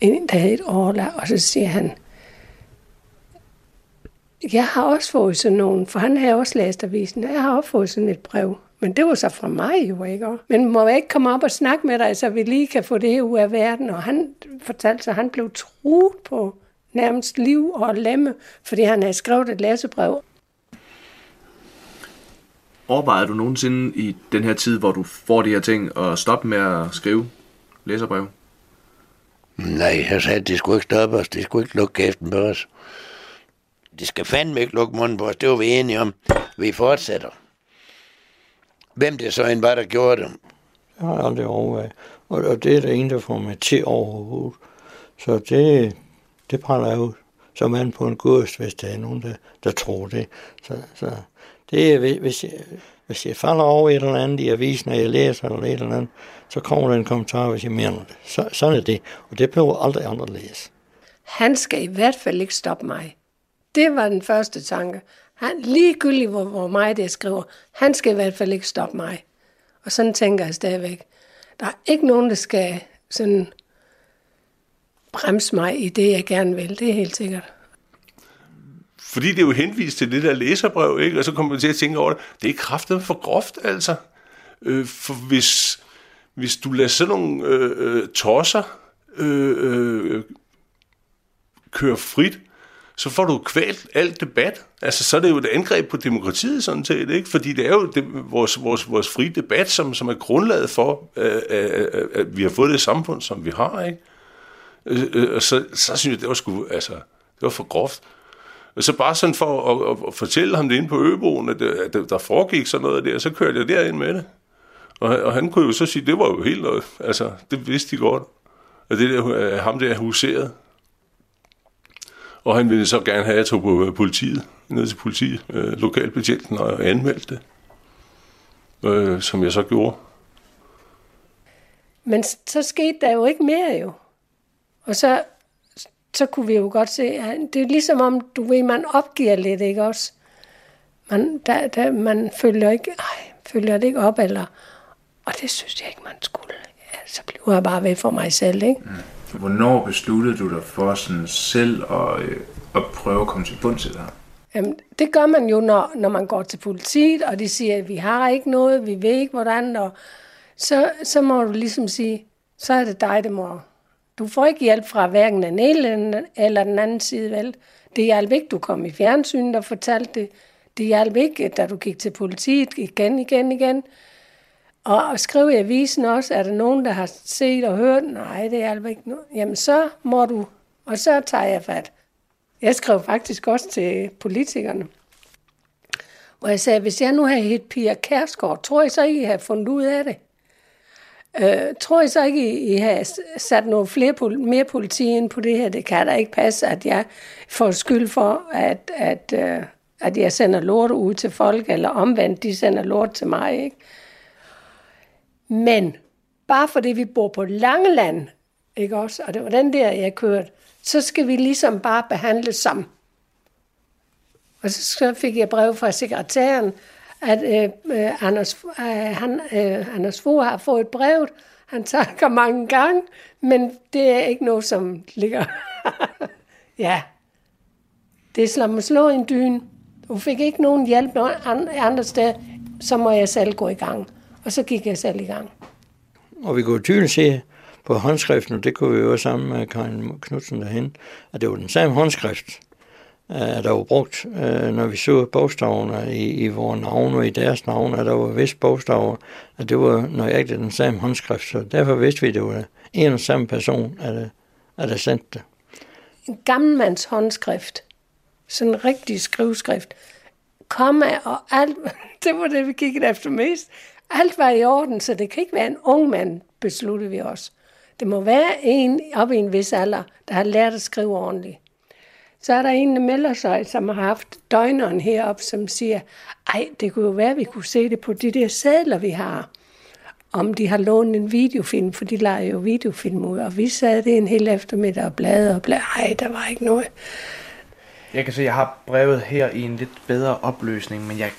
En, der hed Orla, og så siger han, jeg har også fået sådan nogen, for han har også læst avisen, jeg har også fået sådan et brev. Men det var så fra mig jo, ikke? Men må jeg ikke komme op og snakke med dig, så vi lige kan få det her ud af verden? Og han fortalte sig, at han blev truet på nærmest liv og lemme, fordi han havde skrevet et læsebrev. Overvejede du nogensinde i den her tid, hvor du får de her ting, at stoppe med at skrive læserbrev? Nej, jeg sagde, at det skulle ikke stoppe os. Det skulle ikke lukke kæften på os. Det skal fandme ikke lukke munden på os. Det var vi enige om. Vi fortsætter. Hvem det så end var, der gjorde det? Jeg har aldrig overvejet. Og, det er der en, der får mig til overhovedet. Så det, det praller ud som man på en kurs, hvis der er nogen, der, der tror det. Så, så det er, hvis jeg, hvis jeg falder over et eller andet i avisen, og jeg læser eller et eller andet, så kommer der en kommentar, hvis jeg mener det. Så, sådan er det. Og det bliver aldrig andre læse. Han skal i hvert fald ikke stoppe mig. Det var den første tanke. Han, ligegyldigt hvor, hvor meget jeg skriver, han skal i hvert fald ikke stoppe mig. Og sådan tænker jeg stadigvæk. Der er ikke nogen, der skal sådan bremse mig i det, jeg gerne vil. Det er helt sikkert. Fordi det er jo henvist til det der læserbrev, ikke? og så kommer man til at tænke over det. Det er kraftet for groft, altså. Øh, for hvis, hvis du lader sådan nogle øh, øh, tosser øh, øh, køre frit, så får du kvalt alt debat. Altså, så er det jo et angreb på demokratiet, sådan set, ikke? Fordi det er jo det, vores, vores, vores frie debat, som, som er grundlaget for, øh, øh, øh, øh at vi har fået det samfund, som vi har, ikke? Øh, øh, og så, så synes jeg, det var sgu, altså, det var for groft. Så bare sådan for at, at, at fortælle ham det inde på Øboen, at, at der foregik sådan noget der, så kørte jeg derind med det. Og, og han kunne jo så sige, det var jo helt noget. Altså, det vidste de godt. At det der, øh, ham der huseret. Og han ville så gerne have, at jeg tog på øh, politiet, ned til politiet, øh, lokalbetjenten, og anmeldte det. Øh, som jeg så gjorde. Men så skete der jo ikke mere jo. Og så, så kunne vi jo godt se, at det er ligesom om, du ved, man opgiver lidt, ikke også? Man, der, der, man følger ikke, ej, følger det ikke op, eller, og det synes jeg ikke, man skulle. Ja, så bliver jeg bare ved for mig selv, ikke? Mm. Hvornår besluttede du dig for sådan selv at, øh, at prøve at komme til bunds i det her? Jamen, det gør man jo, når, når man går til politiet, og de siger, at vi har ikke noget, vi ved ikke hvordan, og så, så må du ligesom sige, så er det dig, der må. Du får ikke hjælp fra hverken den ene eller den anden side, vel? Det hjalp ikke, du kom i fjernsynet og fortalte det. Det hjalp ikke, da du gik til politiet igen, igen, igen. Og, og skrive i avisen også, er der nogen, der har set og hørt, nej, det hjalp ikke. Nu. Jamen, så må du, og så tager jeg fat. Jeg skrev faktisk også til politikerne, hvor jeg sagde, hvis jeg nu havde hit Pia Kærsgaard, tror jeg så ikke, I havde fundet ud af det? Øh, tror I så ikke, I har sat noget flere, mere politi ind på det her? Det kan da ikke passe, at jeg får skyld for, at, at, øh, at jeg sender lort ud til folk, eller omvendt, de sender lort til mig. Ikke? Men bare fordi vi bor på Langeland, ikke også, og det var den der, jeg kørte, så skal vi ligesom bare behandle som. Og så fik jeg brev fra sekretæren, at øh, øh, Anders, øh, han, øh, Anders Fogh har fået et brev. Han takker mange gange, men det er ikke noget, som ligger... ja, det er som at slå en dyn. Du fik ikke nogen hjælp andre steder, så må jeg selv gå i gang. Og så gik jeg selv i gang. Og vi kunne tydeligt se på håndskriften, og det kunne vi jo sammen med Karin Knudsen derhen, at det var den samme håndskrift, der var brugt, øh, når vi så bogstaverne i, i vores navne og i deres navne, at der var vist bogstaver, at det var nøjagtigt den samme håndskrift. Så derfor vidste vi, at det var en og samme person, at, at der sendte det. En gammelmands håndskrift, sådan en rigtig skriveskrift, komma og alt, det var det, vi kiggede efter mest. Alt var i orden, så det kan ikke være en ung mand, besluttede vi os. Det må være en op i en vis alder, der har lært at skrive ordentligt. Så er der en, der melder sig, som har haft døgneren heroppe, som siger, ej, det kunne jo være, at vi kunne se det på de der sædler, vi har. om de har lånt en videofilm, for de leger jo videofilm ud, og vi sad det en hel eftermiddag og bladede og bladede. Ej, der var ikke noget. Jeg kan se, at jeg har brevet her i en lidt bedre opløsning, men jeg,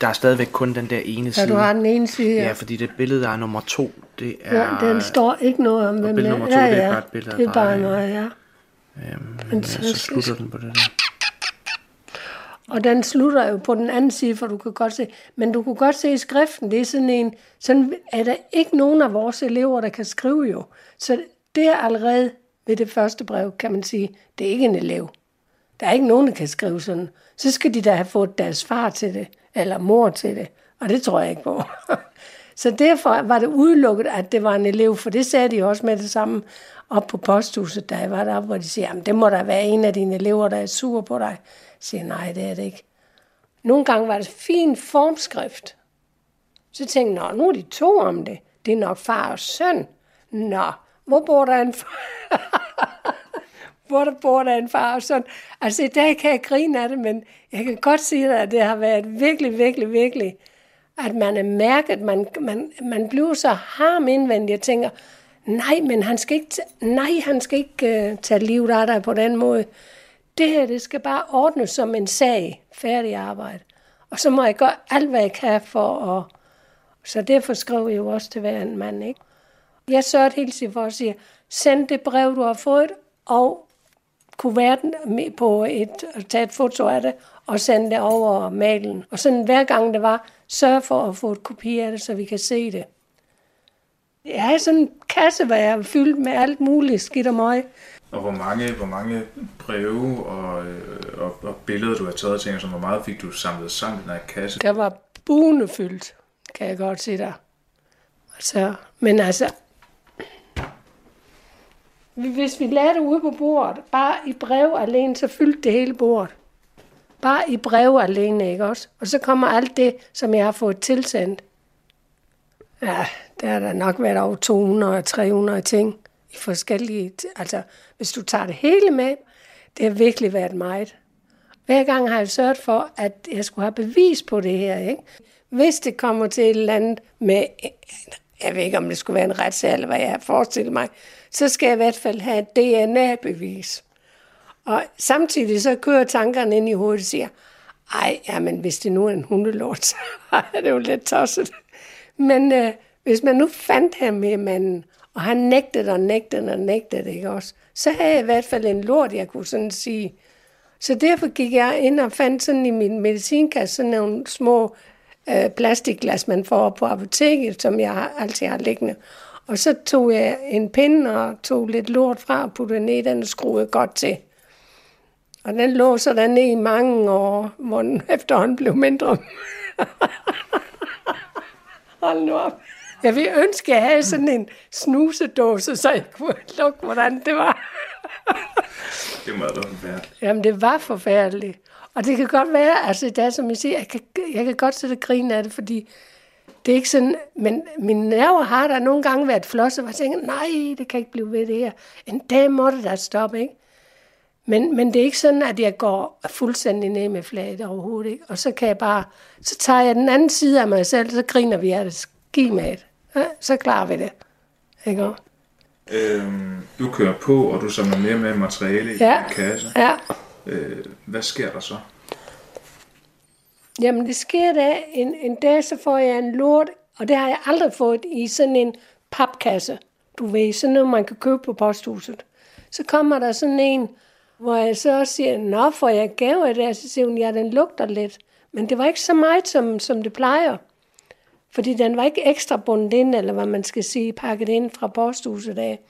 der er stadigvæk kun den der ene Så side. du har den ene side. Ja, fordi det billede, der er nummer to, det er... Ja, den står ikke noget om, hvem billede det nummer to, ja, det er ja. bare et billede Det er bare mig, ja. Øhm, men så Fantastisk. slutter den på det der. Og den slutter jo på den anden side, for du kan godt se, men du kan godt se i skriften, det er sådan en, sådan er der ikke nogen af vores elever, der kan skrive jo. Så det er allerede ved det første brev, kan man sige, det er ikke en elev. Der er ikke nogen, der kan skrive sådan. Så skal de da have fået deres far til det, eller mor til det, og det tror jeg ikke på. Så derfor var det udelukket, at det var en elev, for det sagde de også med det samme op på posthuset, da jeg var deroppe, hvor de siger, jamen det må der være en af dine elever, der er sur på dig. Jeg siger, nej, det er det ikke. Nogle gange var det fin formskrift. Så tænkte jeg, nå, nu er de to om det. Det er nok far og søn. Nå, hvor bor der en far? hvor der bor der en far og søn? Altså i dag kan jeg grine af det, men jeg kan godt sige dig, at det har været virkelig, virkelig, virkelig, at man er mærket, man, man, man bliver så harm indvendigt. Jeg tænker, nej, men han skal ikke, nej, han skal ikke uh, tage livet af dig på den måde. Det her, det skal bare ordnes som en sag, færdig arbejde. Og så må jeg gøre alt, hvad jeg kan for at... Så derfor skrev jeg jo også til hver en mand, ikke? Jeg sørgede hele tiden for at sige, send det brev, du har fået, og kuverten med på et, og tage et foto af det, og sende det over mailen. Og sådan hver gang det var, sørg for at få et kopi af det, så vi kan se det. Jeg har sådan en kasse, hvor jeg er fyldt med alt muligt skidt og møg. Og hvor mange, hvor mange breve og, øh, og, og billeder, du har taget, tænker som hvor meget fik du samlet sammen i den her kasse? Der var buende fyldt, kan jeg godt sige dig. Altså, men altså, hvis vi lagde det ude på bordet, bare i brev alene, så fyldte det hele bordet. Bare i brev alene, ikke også? Og så kommer alt det, som jeg har fået tilsendt. Ja, der har der nok været over 200 300 ting i forskellige... Altså, hvis du tager det hele med, det har virkelig været meget. Hver gang har jeg sørget for, at jeg skulle have bevis på det her. Ikke? Hvis det kommer til et eller andet med, jeg ved ikke, om det skulle være en retssag, eller hvad jeg har forestillet mig, så skal jeg i hvert fald have et DNA-bevis. Og samtidig så kører tankerne ind i hovedet og siger, ej, jamen, hvis det nu er en hundelort, så er det jo lidt tosset. Men øh, hvis man nu fandt ham med manden, og han nægtede og nægtede og nægtede, ikke også, så havde jeg i hvert fald en lort, jeg kunne sådan sige. Så derfor gik jeg ind og fandt sådan i min medicinkasse sådan nogle små øh, plastikglas, man får på apoteket, som jeg altid har liggende. Og så tog jeg en pinde og tog lidt lort fra og puttede ned i den og skruede godt til. Og den lå så der ned i mange år, hvor den efterhånden blev mindre. Hold nu op. Jeg vil ønske, at jeg havde sådan en snusedåse, så jeg kunne lukke, hvordan det var. Det må have været værd. Jamen, det var forfærdeligt. Og det kan godt være, altså det er som jeg siger, jeg kan, jeg kan godt sætte grine af det, fordi det er ikke sådan, men mine nerver har der nogle gange været flosset, og jeg tænker, nej, det kan ikke blive ved det her. En dag må det da stoppe, ikke? Men, men det er ikke sådan, at jeg går fuldstændig ned med flaget overhovedet, ikke? Og så kan jeg bare, så tager jeg den anden side af mig selv, så griner vi af det. Det. Ja, så klarer vi det. Ikke? Øhm, du kører på, og du samler mere med materiale i Ja. kasse. Ja. Øh, hvad sker der så? Jamen, det sker da. En, en dag, så får jeg en lort, og det har jeg aldrig fået i sådan en papkasse. Du ved, sådan noget, man kan købe på posthuset. Så kommer der sådan en, hvor jeg så også siger, nå, får jeg gave af det? Så siger hun, ja, den lugter lidt. Men det var ikke så meget, som, som det plejer. Fordi den var ikke ekstra bundet ind, eller hvad man skal sige, pakket ind fra posthuset af.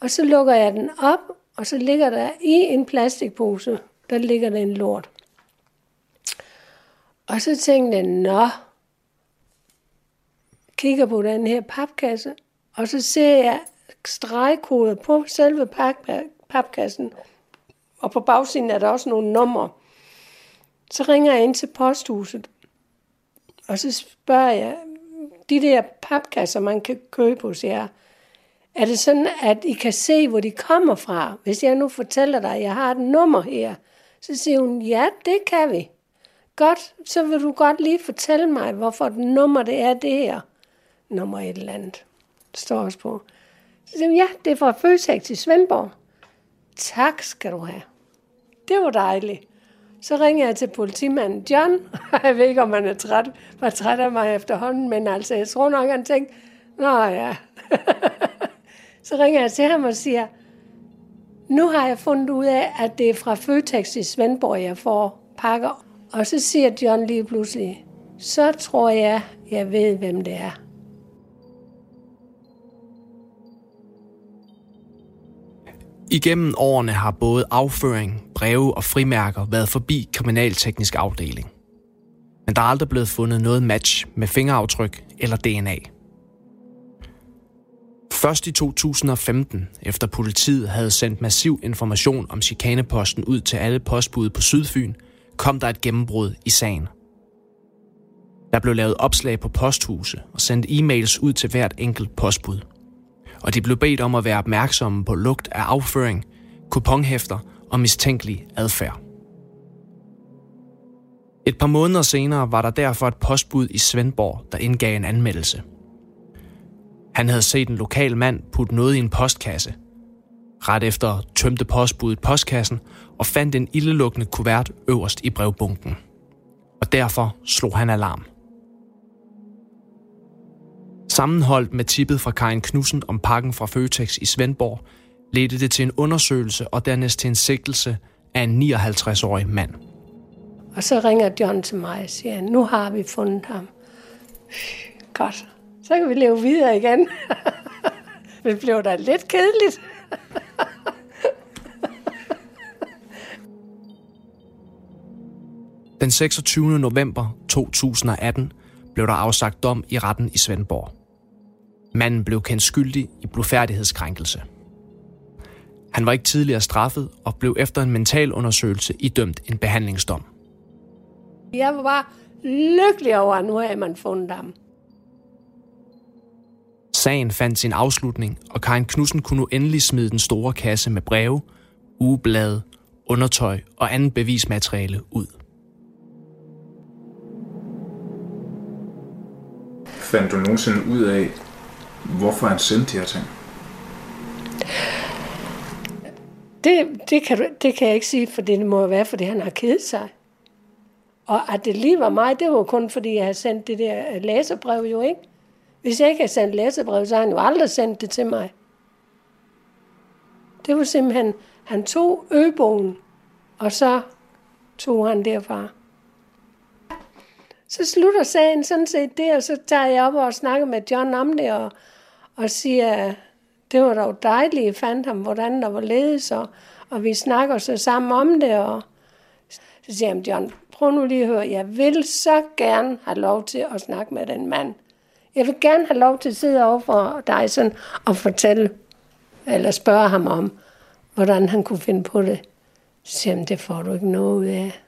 Og så lukker jeg den op, og så ligger der i en plastikpose, der ligger der en lort. Og så tænkte jeg, nå, kigger på den her papkasse, og så ser jeg stregkoder på selve pap- papkassen, og på bagsiden er der også nogle numre. Så ringer jeg ind til posthuset, og så spørger jeg, de der papkasser, man kan købe hos jer, er det sådan, at I kan se, hvor de kommer fra? Hvis jeg nu fortæller dig, at jeg har et nummer her, så siger hun, ja, det kan vi. Godt, så vil du godt lige fortælle mig, hvorfor det nummer det er det her. nummer et eller andet. Det står også på. Så siger jeg, ja, det er fra Føtex i Svendborg. Tak skal du have. Det var dejligt. Så ringer jeg til politimanden John. Jeg ved ikke, om han er træt, var træt af mig efterhånden, men altså, jeg tror nok, han tænkte, nå ja. så ringer jeg til ham og siger, nu har jeg fundet ud af, at det er fra Føtex i Svendborg, jeg får pakker. Og så siger John lige pludselig, så tror jeg, jeg ved, hvem det er. Igennem årene har både afføring, breve og frimærker været forbi kriminalteknisk afdeling. Men der er aldrig blevet fundet noget match med fingeraftryk eller DNA. Først i 2015, efter politiet havde sendt massiv information om chikaneposten ud til alle postbud på Sydfyn, kom der et gennembrud i sagen. Der blev lavet opslag på posthuse og sendt e-mails ud til hvert enkelt postbud – og de blev bedt om at være opmærksomme på lugt af afføring, kuponhæfter og mistænkelig adfærd. Et par måneder senere var der derfor et postbud i Svendborg, der indgav en anmeldelse. Han havde set en lokal mand putte noget i en postkasse. Ret efter tømte postbuddet postkassen og fandt en ildelukkende kuvert øverst i brevbunken. Og derfor slog han alarm. Sammenholdt med tippet fra Karin Knudsen om pakken fra Føtex i Svendborg, ledte det til en undersøgelse og dernæst til en sigtelse af en 59-årig mand. Og så ringer John til mig og siger, nu har vi fundet ham. Godt, så kan vi leve videre igen. det blev da lidt kedeligt. Den 26. november 2018 blev der afsagt dom i retten i Svendborg. Manden blev kendt skyldig i blodfærdighedskrænkelse. Han var ikke tidligere straffet og blev efter en mental undersøgelse idømt en behandlingsdom. Jeg var bare lykkelig over, at nu har man fundet ham. Sagen fandt sin afslutning, og Karin Knudsen kunne nu endelig smide den store kasse med breve, ugeblade, undertøj og andet bevismateriale ud. Fandt du nogensinde ud af, hvorfor han sendte de her ting? Det, det, kan, det kan jeg ikke sige, for det må være, fordi han har kedet sig. Og at det lige var mig, det var kun fordi, jeg havde sendt det der øh, læserbrev jo, ikke? Hvis jeg ikke havde sendt læserbrev, så havde han jo aldrig sendt det til mig. Det var simpelthen, han tog øbogen, og så tog han derfra. Så slutter sagen sådan set det, og så tager jeg op og snakker med John om det, og, og siger, det var dog dejligt, I fandt ham, hvordan der var ledes, og, og vi snakker så sammen om det, og så siger han, John, prøv nu lige at høre, jeg vil så gerne have lov til at snakke med den mand. Jeg vil gerne have lov til at sidde over for dig sådan, og fortælle, eller spørge ham om, hvordan han kunne finde på det. Så siger han, det får du ikke noget ud af.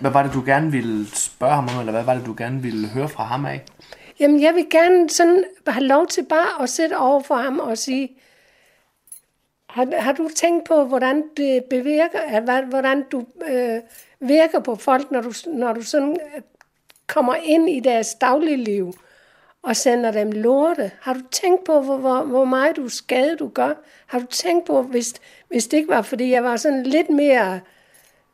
Hvad var det, du gerne ville spørge ham om, eller hvad var det, du gerne ville høre fra ham af? Jamen, jeg vil gerne sådan have lov til bare at sætte over for ham og sige, har, har du tænkt på, hvordan det bevirker, hvordan du øh, virker på folk, når du, når du sådan øh, kommer ind i deres daglige liv og sender dem lorte? Har du tænkt på, hvor, hvor, hvor meget du skade du gør? Har du tænkt på, hvis, hvis det ikke var, fordi jeg var sådan lidt mere...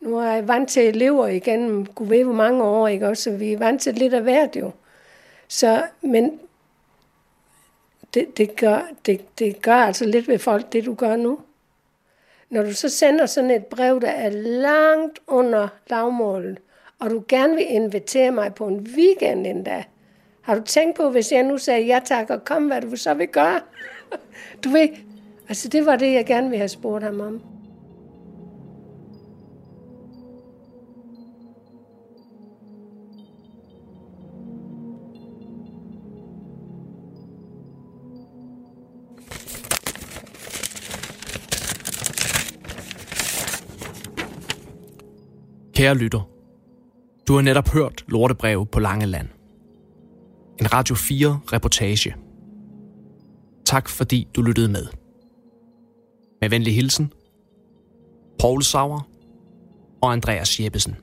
Nu er jeg vant til elever igen, kunne ved hvor mange år, ikke også? Vi er vant til lidt af hvert jo. Så, men det, det, gør, det, det gør altså lidt ved folk, det du gør nu. Når du så sender sådan et brev, der er langt under lavmålet, og du gerne vil invitere mig på en weekend endda, har du tænkt på, hvis jeg nu sagde ja tak og kom, hvad du så vil gøre? Du ved, altså det var det, jeg gerne ville have spurgt ham om. Kære lytter, du har netop hørt Lortebrev på Langeland. En Radio 4 reportage. Tak fordi du lyttede med. Med venlig hilsen, Paul Sauer og Andreas Jeppesen.